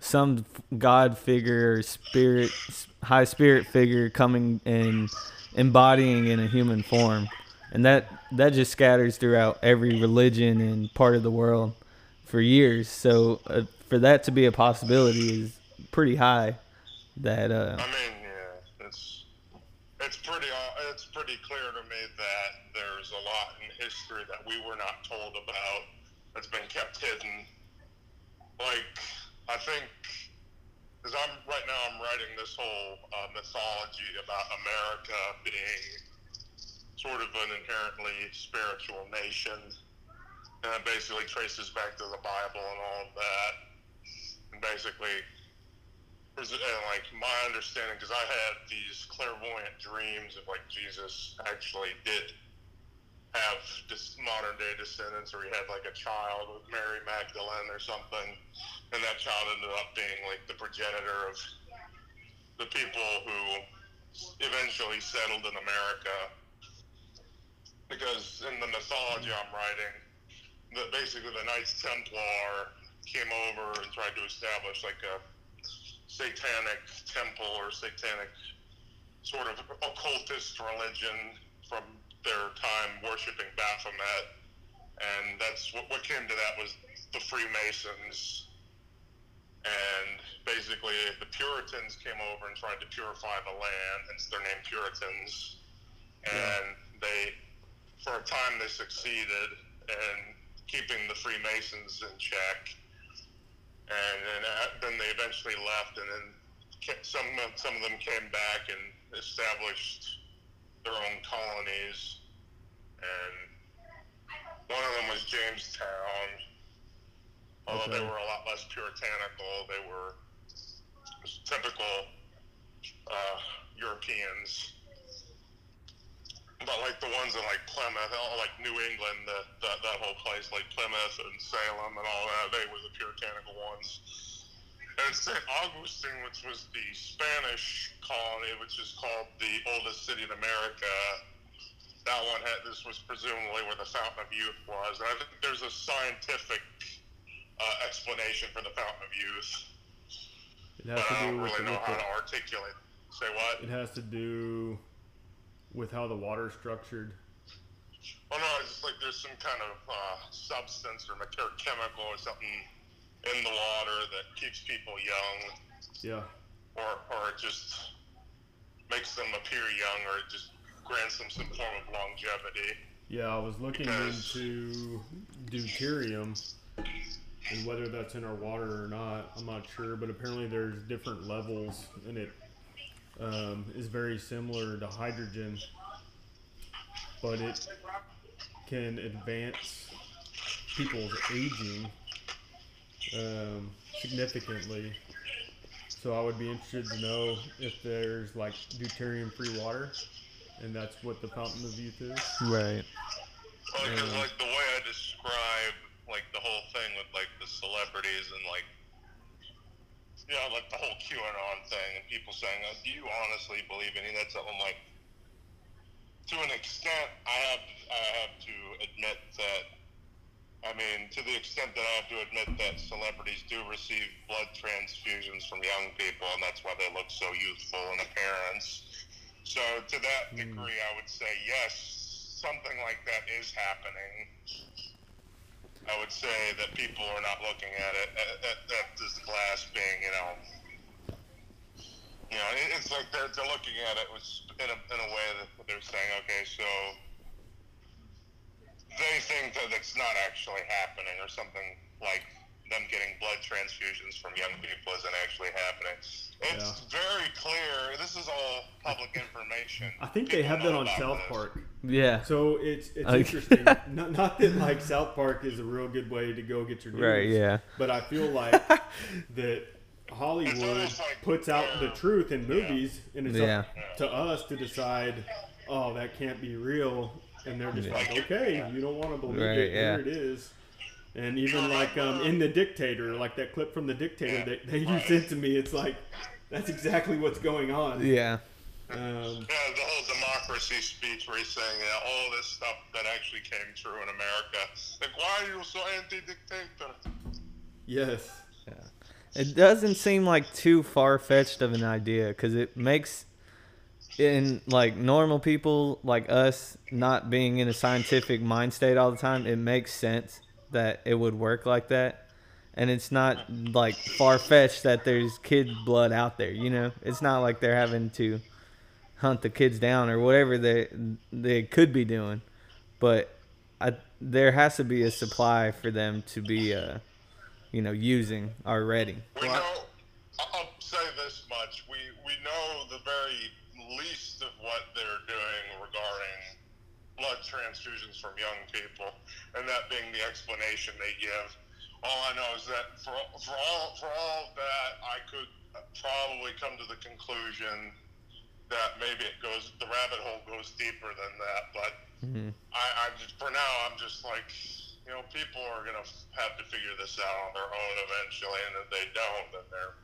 some god figure or spirit, high spirit figure coming and embodying in a human form, and that that just scatters throughout every religion and part of the world. for years. So uh, for that to be a possibility is pretty high. That uh, I mean, yeah, it's it's pretty uh, it's pretty clear to me that there's a lot in history that we were not told about that's been kept hidden. Like I think, because I'm right now I'm writing this whole uh, mythology about America being sort of an inherently spiritual nation, and it basically traces back to the Bible and all of that, basically like my understanding, because I had these clairvoyant dreams of like Jesus actually did have this modern day descendants, or he had like a child with Mary Magdalene or something, and that child ended up being like the progenitor of the people who eventually settled in America. Because in the mythology I'm writing, that basically the Knights Templar came over and tried to establish like a satanic temple or satanic sort of occultist religion from their time worshiping Baphomet. And that's what, what came to that was the Freemasons. And basically, the Puritans came over and tried to purify the land, hence their name Puritans. And yeah. they, for a time, they succeeded in keeping the Freemasons in check and then uh, then they eventually left, and then some some of them came back and established their own colonies, and one of them was Jamestown. Although okay. they were a lot less puritanical, they were typical uh, Europeans but like the ones in like Plymouth, like New England, the, the, that whole place, like Plymouth and Salem and all that, they were the puritanical ones. And St. Augustine, which was the Spanish colony, which is called the oldest city in America, that one had this was presumably where the Fountain of Youth was. And I think there's a scientific uh, explanation for the Fountain of Youth. It has but to do I don't really know how to articulate. Say what? It has to do with how the water is structured? Oh no, it's just like there's some kind of uh, substance or material, chemical or something in the water that keeps people young. Yeah. Or or it just makes them appear young, or it just grants them some form of longevity. Yeah, I was looking because into deuterium and whether that's in our water or not. I'm not sure, but apparently there's different levels, and it um, is very similar to hydrogen, but it can advance people's aging um, significantly. So I would be interested to know if there's like deuterium-free water, and that's what the fountain of youth is. Right. Well, because um, like the way I describe like the whole thing with like the celebrities and like you know, like the whole QAnon thing and people saying, oh, "Do you honestly believe any of that stuff?" I'm like, to an extent, I have I have to admit that. I mean, to the extent that I have to admit that celebrities do receive blood transfusions from young people, and that's why they look so youthful in appearance. So, to that hmm. degree, I would say yes, something like that is happening. I would say that people are not looking at it at, at, at this glass being, you know, you know, it's like they're, they're looking at it in a, in a way that they're saying, okay, so they think that it's not actually happening or something like them getting blood transfusions from young people isn't actually happening. It's yeah. very clear. This is all public information. I think people they have that on South this. Park. Yeah. So it's it's interesting. not, not that like South Park is a real good way to go get your news. Right. Yeah. But I feel like that Hollywood like puts out the truth in movies, yeah. and it's yeah. up to us to decide. Oh, that can't be real, and they're just yeah. like, okay, you don't want to believe right, it. Here it is. And even like um, in the Dictator, like that clip from the Dictator that they, you sent to me, it's like that's exactly what's going on. Yeah. Um, yeah, the whole democracy speech where he's saying yeah, all this stuff that actually came true in America. Like, why are you so anti-dictator? Yes. Yeah. It doesn't seem like too far fetched of an idea because it makes in like normal people like us not being in a scientific mind state all the time, it makes sense that it would work like that. And it's not like far fetched that there's kid blood out there, you know? It's not like they're having to hunt the kids down or whatever they they could be doing. But I, there has to be a supply for them to be uh, you know, using already. We know. I'll say this much: we we know the very least of what they're doing regarding blood transfusions from young people, and that being the explanation they give. All I know is that for, for all for all of that, I could probably come to the conclusion that maybe it goes the rabbit hole goes deeper than that. But Mhm. I, I just for now I'm just like you know people are gonna have to figure this out on their own eventually, and if they don't, then they're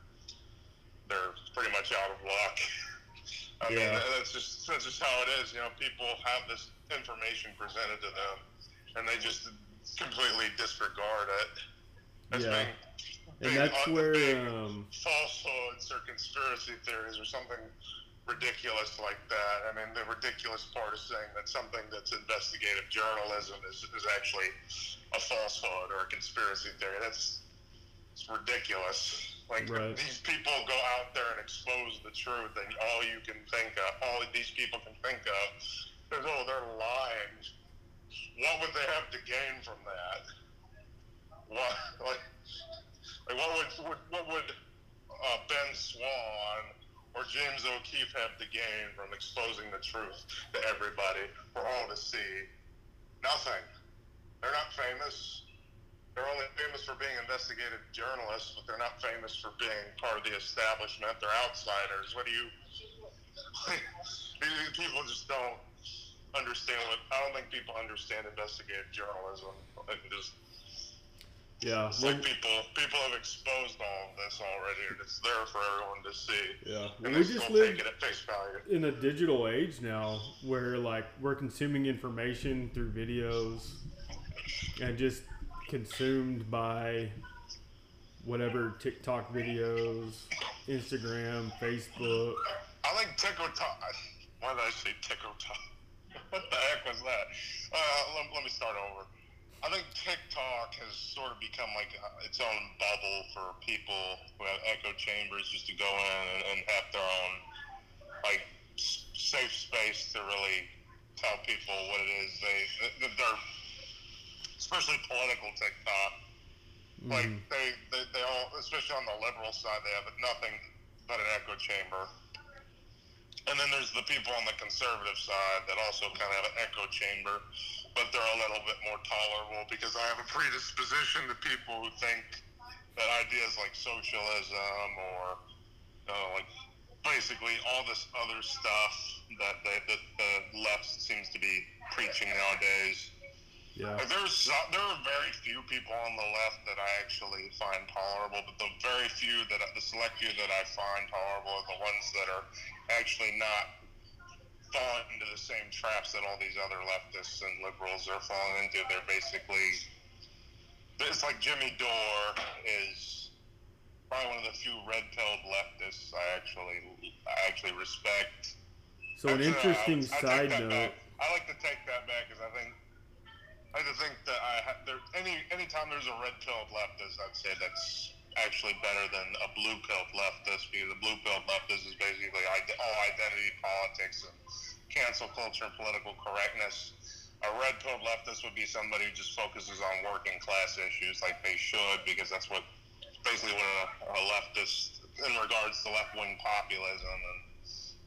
they're pretty much out of luck. I mean that's just that's just how it is. You know, people have this information presented to them, and they just completely disregard it. As Yeah. being, And being that's un- where um, falsehoods or conspiracy theories or something ridiculous like that. I mean, the ridiculous part is saying that something that's investigative journalism is, is actually a falsehood or a conspiracy theory. That's it's ridiculous. Like Right. these people go out there and expose the truth, and all you can think of, all these people can think of, is oh, they're lying. What would they have to gain from that? What like like what would, what would uh, Ben Swann or James O'Keefe have to gain from exposing the truth to everybody for all to see? Nothing. They're not famous. They're only famous for being investigative journalists, but they're not famous for being part of the establishment. They're outsiders. What do you? these people just don't understand what. I don't think people understand investigative journalism. Just yeah, it's well, like people people have exposed all of this already, and it's there for everyone to see. yeah. And we just live it at face value. in a digital age now where like we're consuming information through videos and just consumed by whatever TikTok videos, Instagram, Facebook. I like TikTok. Why did I say TikTok? What the heck was that? Uh, let, let me start over. I think TikTok has sort of become like uh, its own bubble for people who have echo chambers just to go in and, and have their own like safe space to really tell people what it is they they're especially political TikTok. Like Mhm. they, they they all especially on the liberal side they have nothing but an echo chamber. And then there's the people on the conservative side that also kind of have an echo chamber, but they're a little bit more tolerable because I have a predisposition to people who think that ideas like socialism or uh, like basically all this other stuff that, they, that the left seems to be preaching nowadays Yeah. there's there are very few people on the left that I actually find tolerable, but the very few that the select few that I find tolerable are the ones that are actually not falling into the same traps that all these other leftists and liberals are falling into. They're basically it's like Jimmy Dore is probably one of the few red-pilled leftists I actually I actually respect. So an Actually, I- interesting I take side note. back. I like to take that back because I think I to think that I ha- there any anytime there's a red pilled leftist, I'd say that's actually better than a blue pilled leftist because a blue pilled leftist is basically all identity politics and cancel culture and political correctness. A red pilled leftist would be somebody who just focuses on working class issues like they should because that's what basically what a, a leftist in regards to left wing populism and the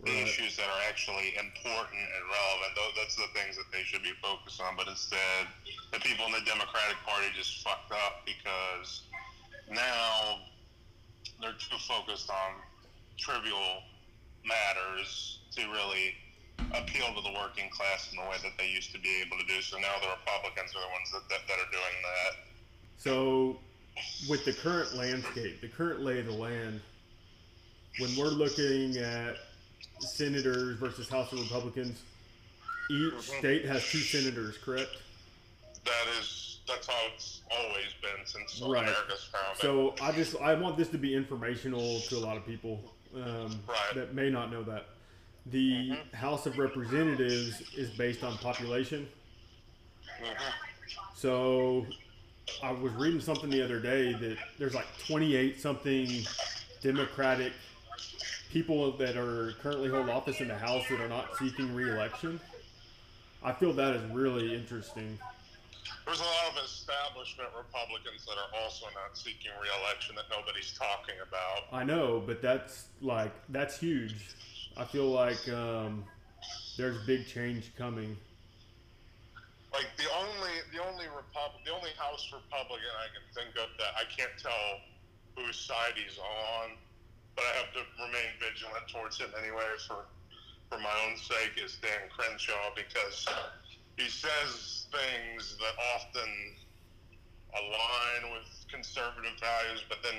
Right. issues that are actually important and relevant. Those, that's the things that they should be focused on. But instead, the people in the Democratic Party just fucked up because now they're too focused on trivial matters to really appeal to the working class in the way that they used to be able to do. So now the Republicans are the ones that, that, that are doing that. So, with the current landscape, the current lay of the land, when we're looking at senators versus House of Republicans, each Mhm. state has two senators, correct? That is, that's how it's always been since Right. America's founding. So I just I want this to be informational to a lot of people um, Right. that may not know that. The Mhm. House of Representatives is based on population. Mhm. So I was reading something the other day that there's like 28 something Democratic people that are currently hold office in the House that are not seeking re-election. I feel that is really interesting. There's a lot of establishment Republicans that are also not seeking re-election that nobody's talking about. I know, but that's like that's huge. I feel like um, there's big change coming. Like the only the only Repub- the only House Republican I can think of that I can't tell whose side he's on, but I have to remain vigilant towards him anyway for for my own sake is Dan Crenshaw because he says things that often align with conservative values, but then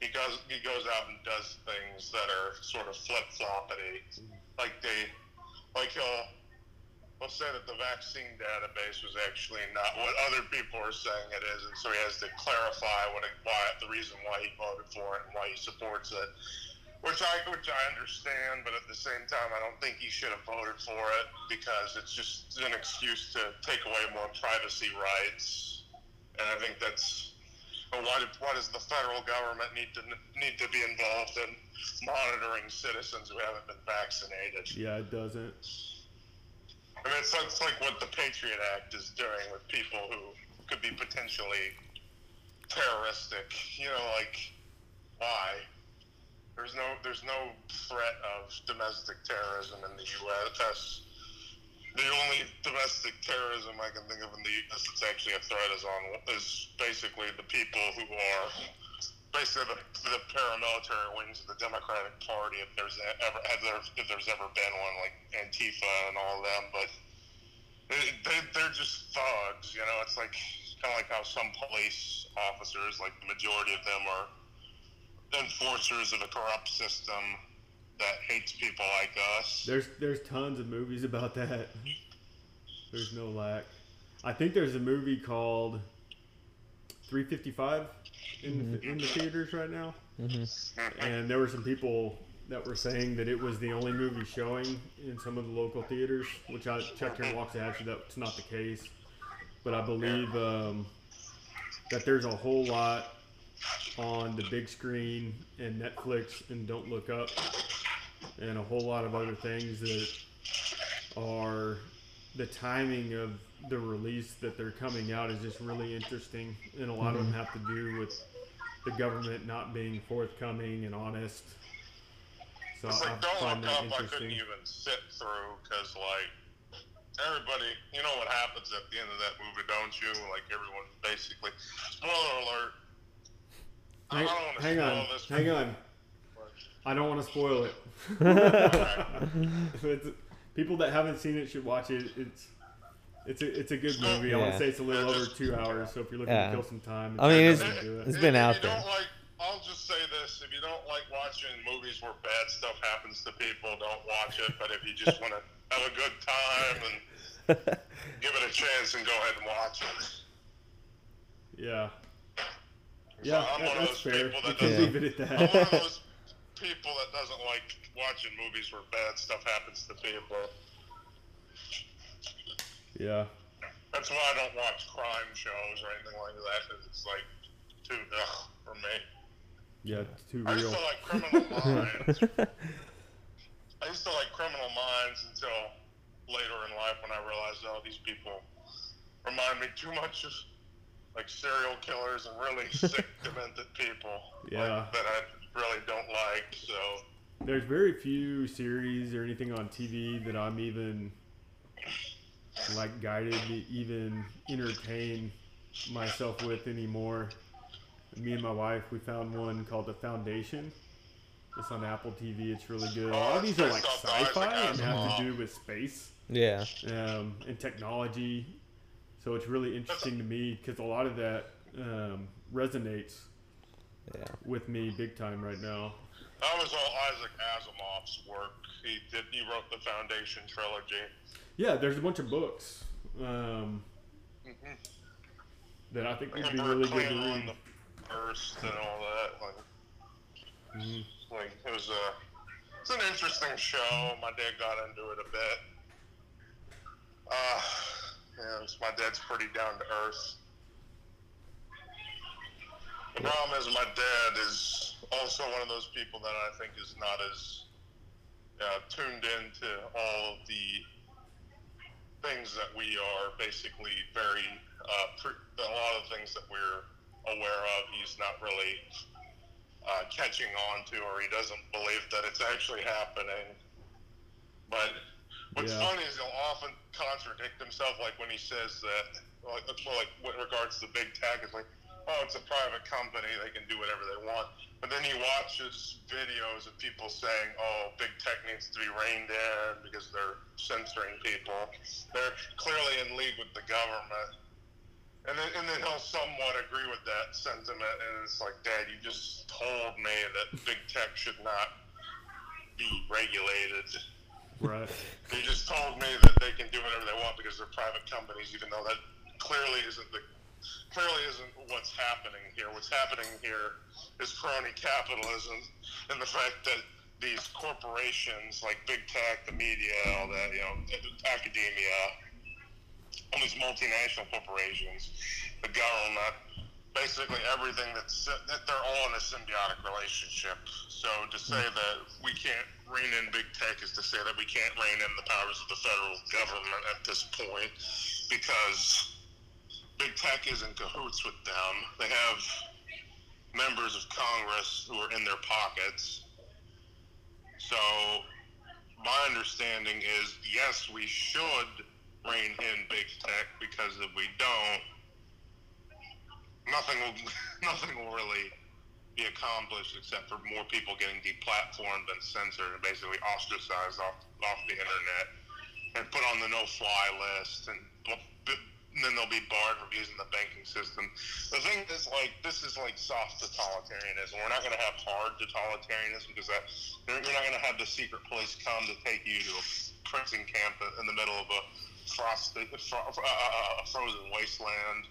he goes he goes out and does things that are sort of flip floppity, like they like he'll he'll say that the vaccine database was actually not what other people are saying it is, and so he has to clarify what it, why the reason why he voted for it and why he supports it. Which I which I understand, but at the same time, I don't think he should have voted for it because it's just an excuse to take away more privacy rights, and I think that's well, why, why does the federal government need to need to be involved in monitoring citizens who haven't been vaccinated? Yeah, it doesn't. I mean, it's, it's like what the Patriot Act is doing with people who could be potentially terroristic. You know, like why? There's no there's no threat of domestic terrorism in the U.S. The only domestic terrorism I can think of in the U.S. that's actually a threat is on is basically the people who are basically the, the paramilitary wings of the Democratic Party. If there's ever have there, if there's ever been one like Antifa and all of them, but they, they, they're just thugs. You know, it's like kind of like how some police officers, like the majority of them, are enforcers of a corrupt system that hates people like us. There's there's tons of movies about that. There's no lack. I think there's a movie called 355 in the, in the theaters right now, and there were some people that were saying that it was the only movie showing in some of the local theaters, which I checked here and walked in Waxahachie. That's not the case, but I believe um, that there's a whole lot on the big screen and Netflix and Don't Look Up, and a whole lot of other things that are the timing of the release that they're coming out is just really interesting, and a lot of them have to do with the government not being forthcoming and honest. So It's I like Don't find Look that Up, I couldn't even sit through because, like, everybody, you know what happens at the end of that movie, don't you? Like, everyone basically. Spoiler alert. I Hang, hang spoil on, this. hang on. I don't want to spoil it. People that haven't seen it should watch it. It's it's a it's a good oh, movie. I want Yeah. to say it's a little over two hours. So if you're looking Yeah. to kill some time, I mean, it's, it's- do it. it's If- been if out you there. Don't like, I'll just say this: if you don't like watching movies where bad stuff happens to people, don't watch it. But if you just want to have a good time and give it a chance, and go ahead and watch it. yeah, So yeah, I'm that- one of that's those fair. people We that can Yeah. leave it at I'm that. one of those people that doesn't like watching movies where bad stuff happens to people. Yeah, That's why I don't watch crime shows or anything like that. Cause it's like too ugh for me. yeah, it's too I used real. to like Criminal Minds. I used to like Criminal Minds until later in life when I realized, oh, these people remind me too much of like serial killers and really sick, demented people. like, Yeah. that I really don't like. So There's very few series or anything on TV that I'm even like guided to even entertain myself with anymore. Me and my wife, we found one called The Foundation. It's on Apple TV. It's really good. A lot of Oh, these are like based off the sci-fi and have to do with space yeah. um, and technology. So it's really interesting to me because a lot of that um, resonates Yeah. with me big time right now. that was all Isaac Asimov's work. He did. He wrote the Foundation trilogy. Yeah, there's a bunch of books um, Mhm. that I think would be really good to read. the first and all that. Like, Mhm. like it was a it's an interesting show. My dad got into it a bit. Uh, yeah, it's- my dad's pretty down to earth. The problem is my dad is also one of those people that I think is not as uh, tuned into all of the things that we are basically very uh, pre- a lot of things that we're aware of. He's not really uh, catching on to, or he doesn't believe that it's actually happening. But what's Yeah. funny is he'll often contradict himself, like when he says that, like, well, like with regards to the big tech, it's like, oh, it's a private company, they can do whatever they want. But then he watches videos of people saying, oh, big tech needs to be reined in because they're censoring people. They're clearly in league with the government. And then, and then he'll somewhat agree with that sentiment, and it's like, Dad, you just told me that big tech should not be regulated. Right. You just told me that they can do whatever they want because they're private companies, even though that clearly isn't the clearly isn't what's happening here. What's happening here is crony capitalism and the fact that these corporations like big tech, the media, all that, you know, academia, all these multinational corporations, the government, basically everything that's that they're all in a symbiotic relationship. So to say that we can't rein in big tech is to say that we can't rein in the powers of the federal government at this point because big tech is in cahoots with them. They have members of Congress who are in their pockets. So my understanding is yes, we should rein in big tech because if we don't, nothing will nothing will really be accomplished except for more people getting deplatformed and censored and basically ostracized off off the internet and put on the no-fly list and, and then they'll be barred from using the banking system. The thing is, like, this is like soft totalitarianism. We're not going to have hard totalitarianism because that you're not going to have the secret police come to take you to a prison camp in the middle of a frosty, fro- uh, frozen wasteland.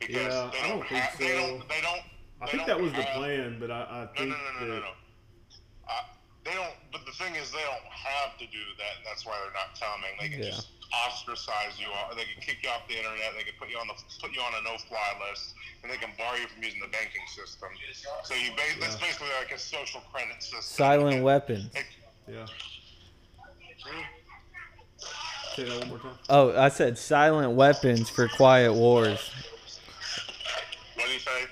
Because Yeah, they I don't, don't think have, they so. don't. They don't. I think don't that was the plan, but I, I think no, no, no, no, that no. Uh, they don't. But the thing is, they don't have to do that. and That's why they're not coming. They can Yeah. just ostracize you. off- They can kick you off the internet. They can put you on the put you on a no-fly list, and they can bar you from using the banking system. So you ba- that's basically like a social credit system. Silent weapons. It- yeah. Say that one more time. Oh, I said silent weapons for quiet wars. What do you say?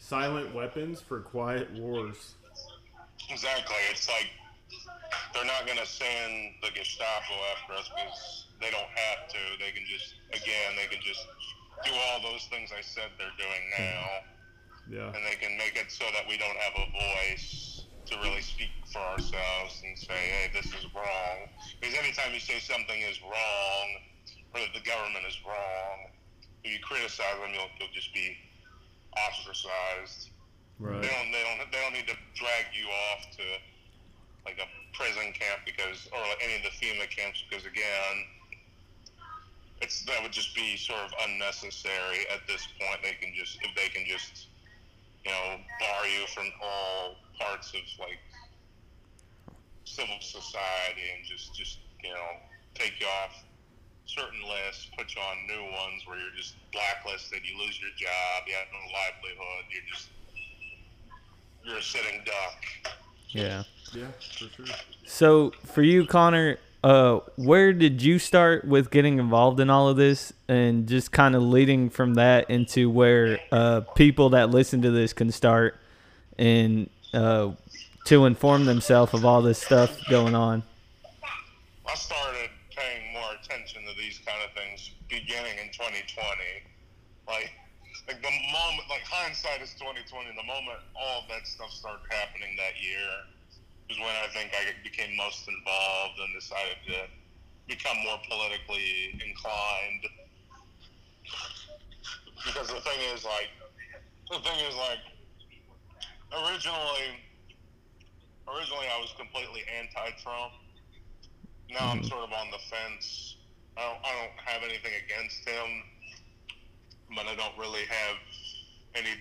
Silent weapons for quiet wars. Exactly. It's like they're not going to send the Gestapo after us because they don't have to. They can just, again, they can just do all those things I said they're doing now, Yeah. and they can make it so that we don't have a voice to really speak for ourselves and say, hey, this is wrong. Because anytime you say something is wrong, or that the government is wrong, if you criticize them, you'll, you'll just be ostracized. Right. They don't. They don't. They don't need to drag you off to like a prison camp because, or like any of the FEMA camps because again, it's that would just be sort of unnecessary at this point. They can just if they can just you know bar you from all parts of like civil society and just just you know take you off certain lists, put you on new ones where you're just blacklisted, you lose your job, you have no livelihood, you're just you're a sitting duck. Yeah. Yeah, for sure. So for you, Connor, uh, where did you start with getting involved in all of this, and just kind of leading from that into where uh, people that listen to this can start and uh, to inform themselves of all this stuff going on? I started paying more attention to these kind of things beginning in 2020. Like, like the moment, like hindsight is 2020. The moment all of that stuff started happening that year is when I think I became most involved and decided to become more politically inclined. Because the thing is, like, the thing is, like, originally, originally I was completely anti-Trump now I'm mm-hmm. sort of on the fence. I don't, I don't have anything against him, but I don't really have any.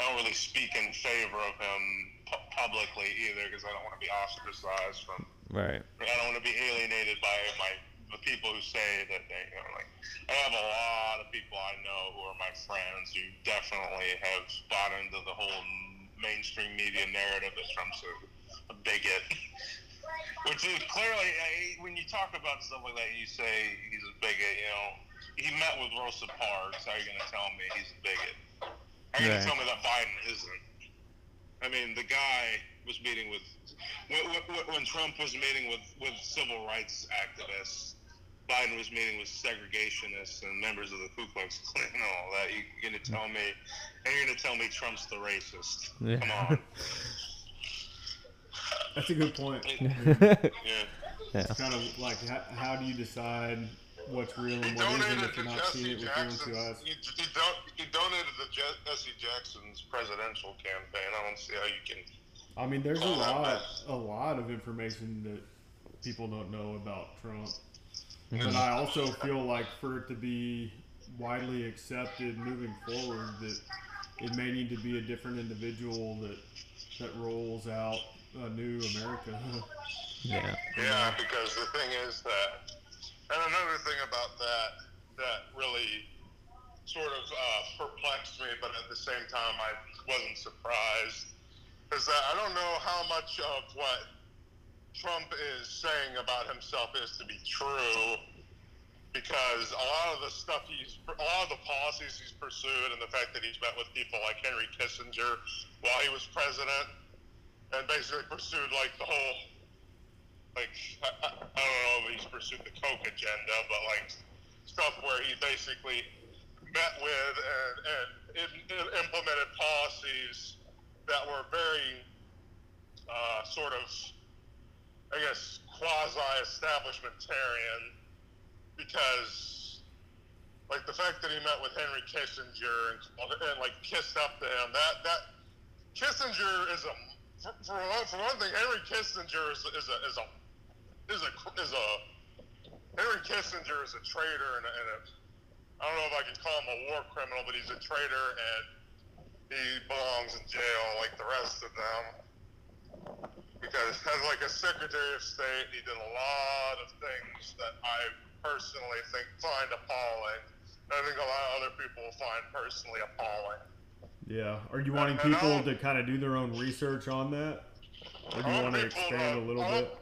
I don't really speak in favor of him pu- publicly either because I don't want to be ostracized from. Right. I don't want to be alienated by my the people who say that they, you know, like, I have a lot of people I know who are my friends who definitely have bought into the whole mainstream media narrative that Trump's a, a bigot. Which is clearly, when you talk about stuff like that, you say he's a bigot. You know, he met with Rosa Parks. How are you going to tell me he's a bigot? How are you going to tell me that Biden isn't? I mean, the guy was meeting with when, when, when Trump was meeting with with civil rights activists. Biden was meeting with segregationists and members of the Ku Klux Klan and all that. You, you're going to tell me, and you're going to tell me Trump's the racist? Yeah. Come on. That's a good point. yeah. Yeah. It's kind of like how, how do you decide what's real He and what isn't donated if to you're not seeing Jesse it with your own Jackson's. two eyes? He, he, don- he donated to Je- Jesse Jackson's presidential campaign. I don't see how you can. I mean, there's a lot, a lot of information that people don't know about Trump. Mhm. But I also feel like for it to be widely accepted moving forward, that it may need to be a different individual that that rolls out a new America. Yeah. Yeah, because the thing is that, and another thing about that that really sort of uh, perplexed me, but at the same time I wasn't surprised, is that I don't know how much of what Trump is saying about himself is to be true. Because a lot of the stuff he's, a lot of the policies he's pursued, and the fact that he's met with people like Henry Kissinger while he was president, and basically pursued like the whole like I, I, don't know if he's pursued the Koch agenda, but like stuff where he basically met with and, and in, in implemented policies that were very uh, sort of, I guess, quasi-establishmentarian, because like the fact that he met with Henry Kissinger and, and like kissed up to him, that that Kissinger is a for, for, one, for one thing, Henry Kissinger is, is a is a is a is a Henry Kissinger is a traitor and a, and a I don't know if I can call him a war criminal, but he's a traitor and he belongs in jail like the rest of them. Because as like a Secretary of State, he did a lot of things that I personally think find appalling. And I think a lot of other people will find personally appalling. Yeah. Are you wanting And I people to kind of do their own research on that, or do you want to expand a little I bit?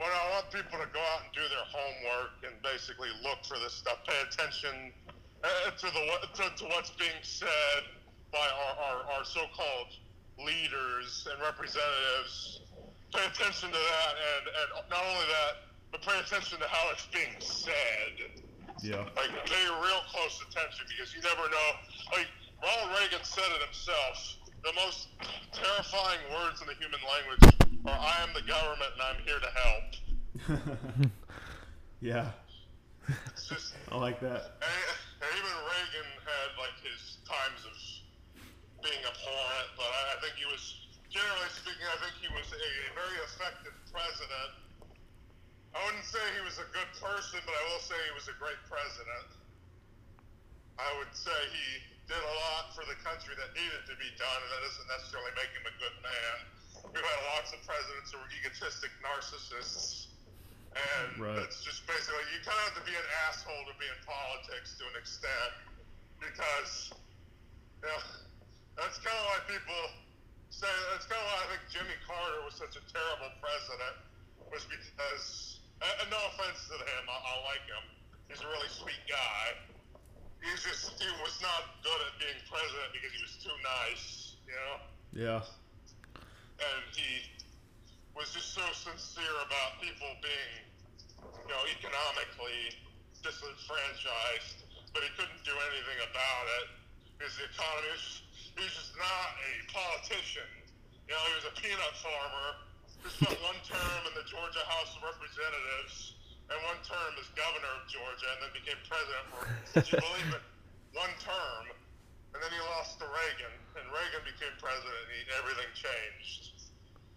Well, I want people to go out and do their homework and basically look for this stuff. Pay attention uh, to the to, to what's being said by our, our, our so-called leaders and representatives. Pay attention to that, and, and not only that, but pay attention to how it's being said Yeah. like pay real close attention because you never know. Like Ronald Reagan said it himself. The most terrifying words in the human language are "I am the government and I'm here to help." yeah. It's just I like that. and, even Reagan had like his times of being abhorrent, but I, I think he was, generally speaking, I think he was a, a very effective president. I wouldn't say he was a good person, but I will say he was a great president. I would say he did a lot for the country that needed to be done, and that doesn't necessarily make him a good man. We've had lots of presidents who were egotistic narcissists, and Right. it's just basically you kind of have to be an asshole to be in politics to an extent, because you know, that's kind of why people say that's kind of why I think Jimmy Carter was such a terrible president, was because and, no offense to him, I, I like him. He's a really sweet guy. He's just he was not good at being president because he was too nice, you know. Yeah. And he was just so sincere about people being, you know, economically disenfranchised, but he couldn't do anything about it because the economy was. He was just not a politician. You know, he was a peanut farmer who spent one term in the Georgia House of Representatives and one term as governor of Georgia, and then became president for, you believe it, one term. And then he lost to Reagan, and Reagan became president, and he, everything changed.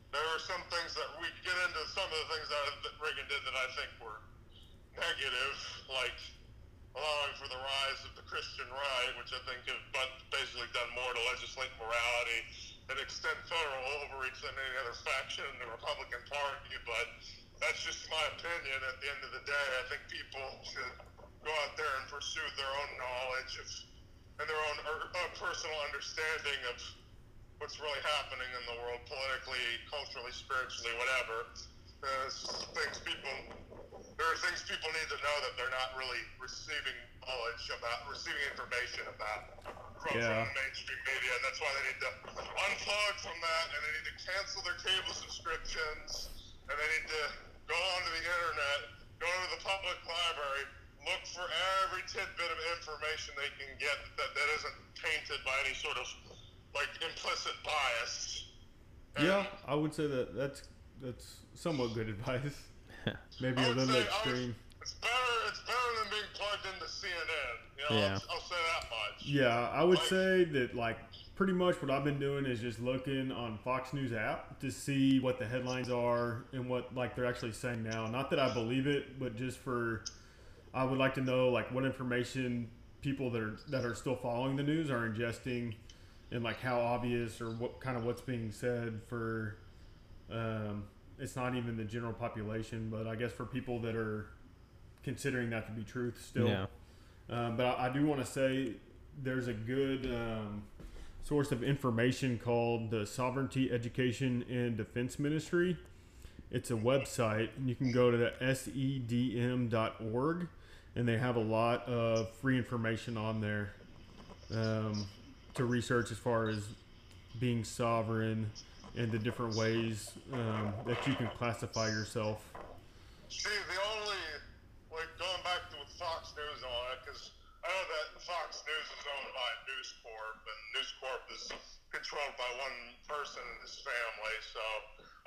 There were some things that we could get into some of the things that, that Reagan did that I think were negative, like allowing for the rise of the Christian right, which I think have basically done more to legislate morality and extend federal overreach than any other faction in the Republican Party. But that's just my opinion. At the end of the day, I think people should go out there and pursue their own knowledge of, and their own er, uh, personal understanding of what's really happening in the world politically, culturally, spiritually, whatever. There's things people, there are things people need to know that they're not really receiving knowledge about, receiving information about from, Yeah. from the mainstream media, and that's why they need to unplug from that, and they need to cancel their cable subscriptions, and they need to go onto the internet, go to the public library, look for every tidbit of information they can get that, that isn't tainted by any sort of like implicit bias. And Yeah, I would say that that's that's somewhat good advice. Maybe I a would little say- I would- extreme. It's better. It's better than being plugged into CNN. You know, Yeah. I'll, I'll say that much. Yeah, I would Like- say that like pretty much what I've been doing is just looking on Fox News app to see what the headlines are and what like they're actually saying now. Not that I believe it, but just for I would like to know like what information people that are that are still following the news are ingesting and like how obvious or what kind of what's being said for um, it's not even the general population, but I guess for people that are considering that to be truth still. Yeah. Um, but I, I do want to say there's a good um, source of information called the Sovereignty Education and Defense Ministry. It's a website, and you can go to the sedm.org, and they have a lot of free information on there um, to research as far as being sovereign and the different ways um, that you can classify yourself. See, the only like going back to with Fox News and all that, because I know that Fox News is owned by News Corp, and News Corp is controlled by one person and his family. So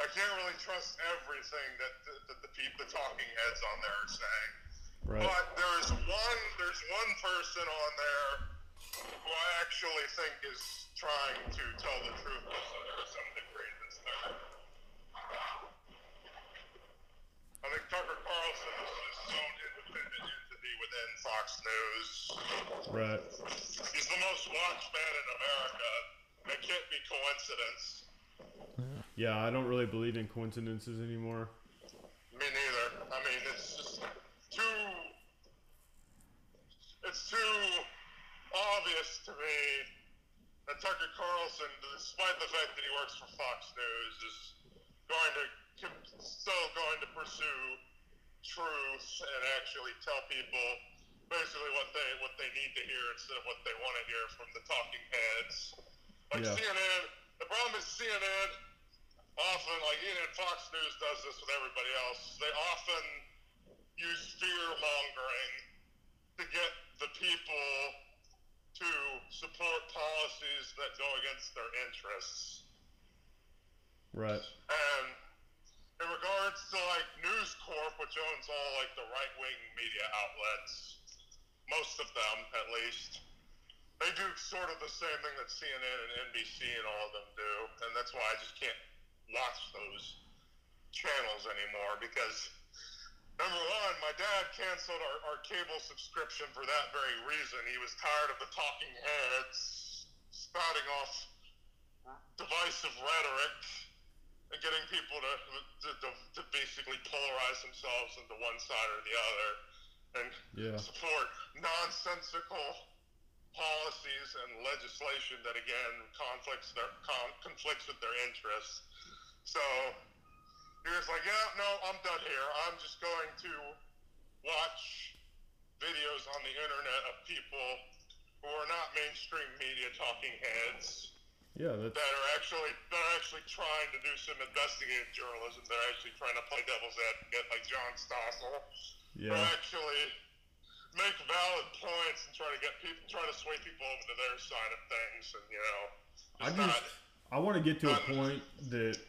I can't really trust everything that the, that the people, the talking heads on there are saying. Right. But there's one, there's one person on there who I actually think is trying to tell the truth to some, degree. That's there. I think Tucker Carlson is his own independent entity within Fox News. Right. He's the most watched man in America. It can't be coincidence. Yeah, I don't really believe in coincidences anymore. Me neither. I mean, it's just too. It's too obvious to me that Tucker Carlson, despite the fact that he works for Fox News, is going to still going to pursue truth and actually tell people basically what they what they need to hear instead of what they want to hear from the talking heads. Like Yeah. CNN, the problem is CNN often, like even Fox News does this with everybody else. They often use fear mongering to get the people to support policies that go against their interests. Right. And in regards to like News Corp, which owns all like the right wing media outlets, most of them at least, they do sort of the same thing that CNN and NBC and all of them do, and that's why I just can't watch those channels anymore because number one, my dad canceled our, our cable subscription for that very reason. He was tired of the talking heads spouting off divisive rhetoric and getting people to, to, to, to basically polarize themselves into one side or the other and Yeah. support nonsensical policies and legislation that again conflicts their con, conflicts with their interests. So he was like, "Yeah, no, I'm done here. I'm just going to watch videos on the internet of people who are not mainstream media talking heads." Yeah, that's that are actually that are actually trying to do some investigative journalism. They're actually trying to play devil's advocate, like John Stossel. yeah. Or actually make valid points and try to get people, try to sway people over to their side of things, and you know, I just I want to get to a point that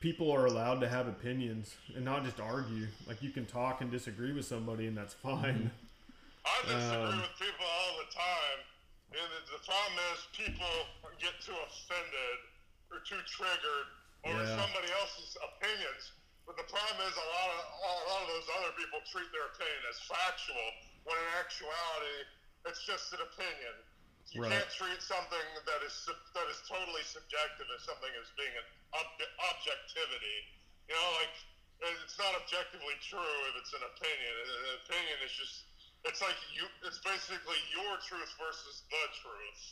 people are allowed to have opinions and not just argue. Like you can talk and disagree with somebody, and that's fine. I disagree Um, with people all the time. And the, the problem is people get too offended or too triggered over Yeah. somebody else's opinions. But the problem is a lot of a lot of those other people treat their opinion as factual, when in actuality it's just an opinion. You Right. can't treat something that is that is totally subjective as something as being an ob- objectivity. You know, like it's not objectively true if it's an opinion. An opinion is just it's like you. It's basically your truth versus the truth.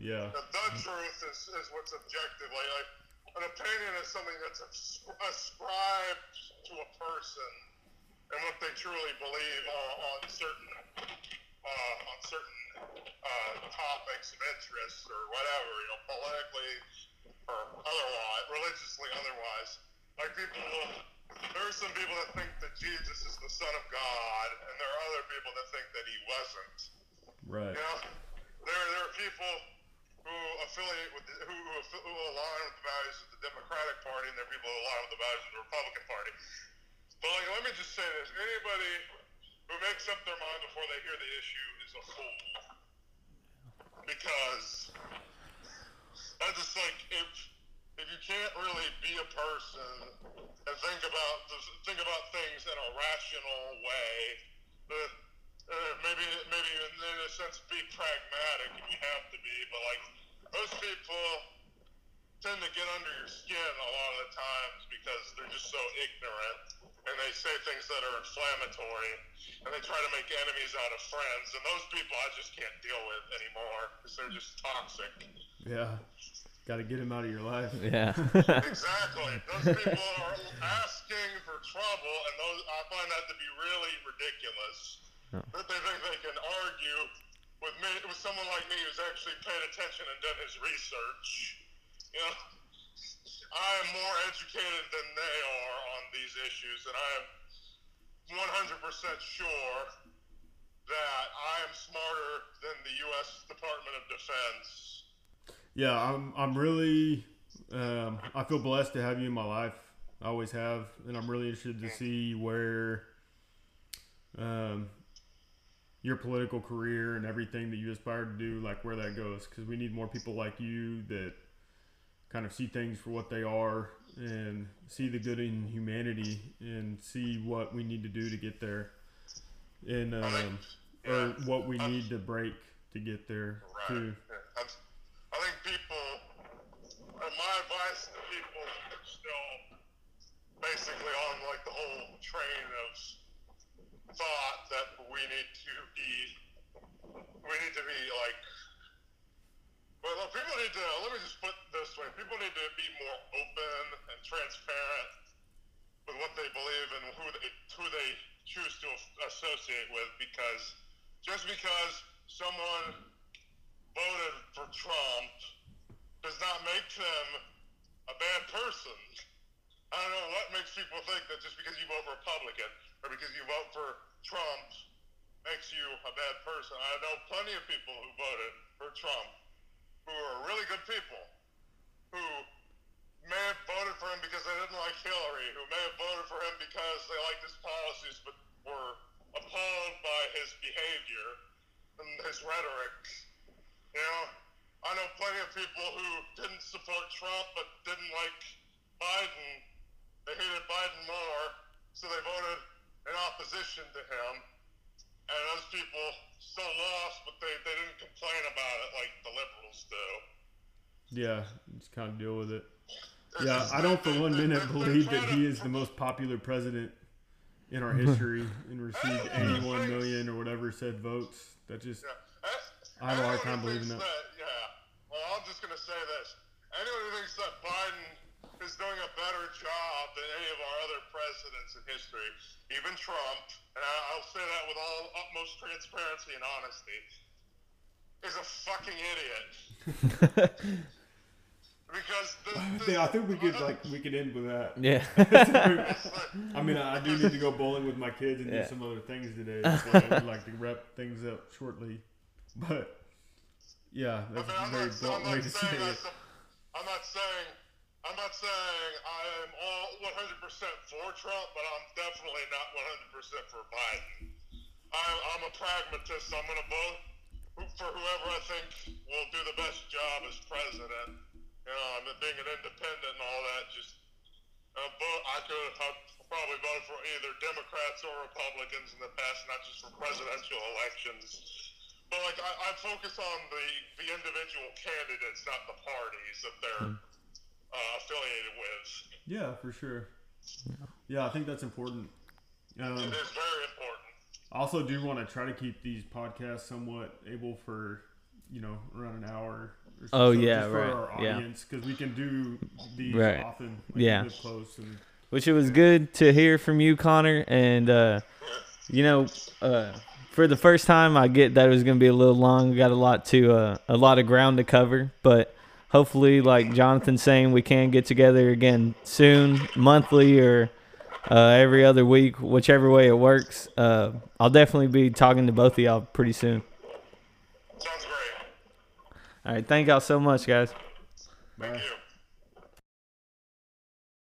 Yeah. The, the truth is, is what's objective. Like, like an opinion is something that's ascribed to a person and what they truly believe on, on certain uh, on certain uh, topics of interest or whatever, you know, politically or otherwise, religiously otherwise. Like people, there are some people that think that Jesus is the Son of God, and there are other people that think that he wasn't. Right. You know, there there are people who affiliate with the, who, who, who align with the values of the Democratic Party, and there are people who align with the values of the Republican Party. But like, let me just say this: anybody who makes up their mind before they hear the issue is a fool, because I just like if if you can't really be a person and think about think about things in a rational way, that uh, maybe maybe in, a sense be pragmatic if you have to be, but like most people tend to get under your skin a lot of the times because they're just so ignorant and they say things that are inflammatory and they try to make enemies out of friends and those people I just can't deal with anymore because they're just toxic. Yeah. Got to get him out of your life. Yeah. exactly. Those people are asking for trouble, and those I find that to be really ridiculous. Yeah. That they think they can argue with me, with someone like me who's actually paid attention and done his research. You know, I am more educated than they are on these issues, and I am 100% sure that I am smarter than the U.S. Department of Defense. Yeah, I'm. I'm really. Um, I feel blessed to have you in my life. I always have, and I'm really interested to see where um, your political career and everything that you aspire to do, like where that goes. Because we need more people like you that kind of see things for what they are and see the good in humanity and see what we need to do to get there, and um, or what we need to break to get there too. Yeah. I, I think people, uh, my advice to people still basically on like the whole train of thought that we need to be, we need to be like, well, people need to, let me just put this way, people need to be more open and transparent with what they believe and who they, who they choose to associate with because just because someone voted for Trump does not make them a bad person. I don't know what makes people think that just because you vote Republican or because you vote for Trump makes you a bad person. I know plenty of people who voted for Trump who are really good people who may have voted for him because they didn't like Hillary, who may have voted for him because they liked his policies but were appalled by his behavior and his rhetoric. You know, I know plenty of people who didn't support Trump but didn't like Biden. They hated Biden more, so they voted in opposition to him. And those people still lost, but they, they didn't complain about it like the liberals do. Yeah, just kind of deal with it. It's Yeah, just I don't for one minute they- they believe that he is the most popular president in our history and received Anyone who 81 thinks- million or whatever said votes. That just, Yeah. A- I have a hard anyone time who believing thinks that. Yeah. Well, I'm just going to say this. Anyone who thinks that Biden is doing a better job than any of our other presidents in history, even Trump, and I, I'll say that with all utmost transparency and honesty, is a fucking idiot. Because the, the, I think we could like we could end with that. yeah. I mean, I do need to go bowling with my kids and Yeah. do some other things today. So I would like to wrap things up shortly, but yeah, I that's mean, a I'm very not, blunt I'm way not to say saying it. I'm not saying I'm not saying I'm all 100% for Trump, but I'm definitely not 100% for Biden. I'm, I'm a pragmatist. I'm going to vote for whoever I think will do the best job as president. You know, I mean, being an independent and all that, just uh, vote. I could have probably voted for either Democrats or Republicans in the past, not just for presidential elections. But like, I, I focus on the the individual candidates, not the parties that they're uh, affiliated with. Yeah, for sure. Yeah, I think that's important. Um, It is very important. I also do want to try to keep these podcasts somewhat able for, you know, around an hour. Or so, Oh, so yeah, just for right, our yeah. audience because we can do these Right. often. Yeah. close and which it was good to hear from you, Connor. And uh, you know, uh, for the first time, I get that it was gonna be a little long. We got a lot to uh, a lot of ground to cover, but hopefully, like Jonathan's saying, we can get together again soon, monthly or uh, every other week, whichever way it works. Uh, I'll definitely be talking to both of y'all pretty soon. Sounds great. All right, thank y'all so much, guys. Bye. Thank you.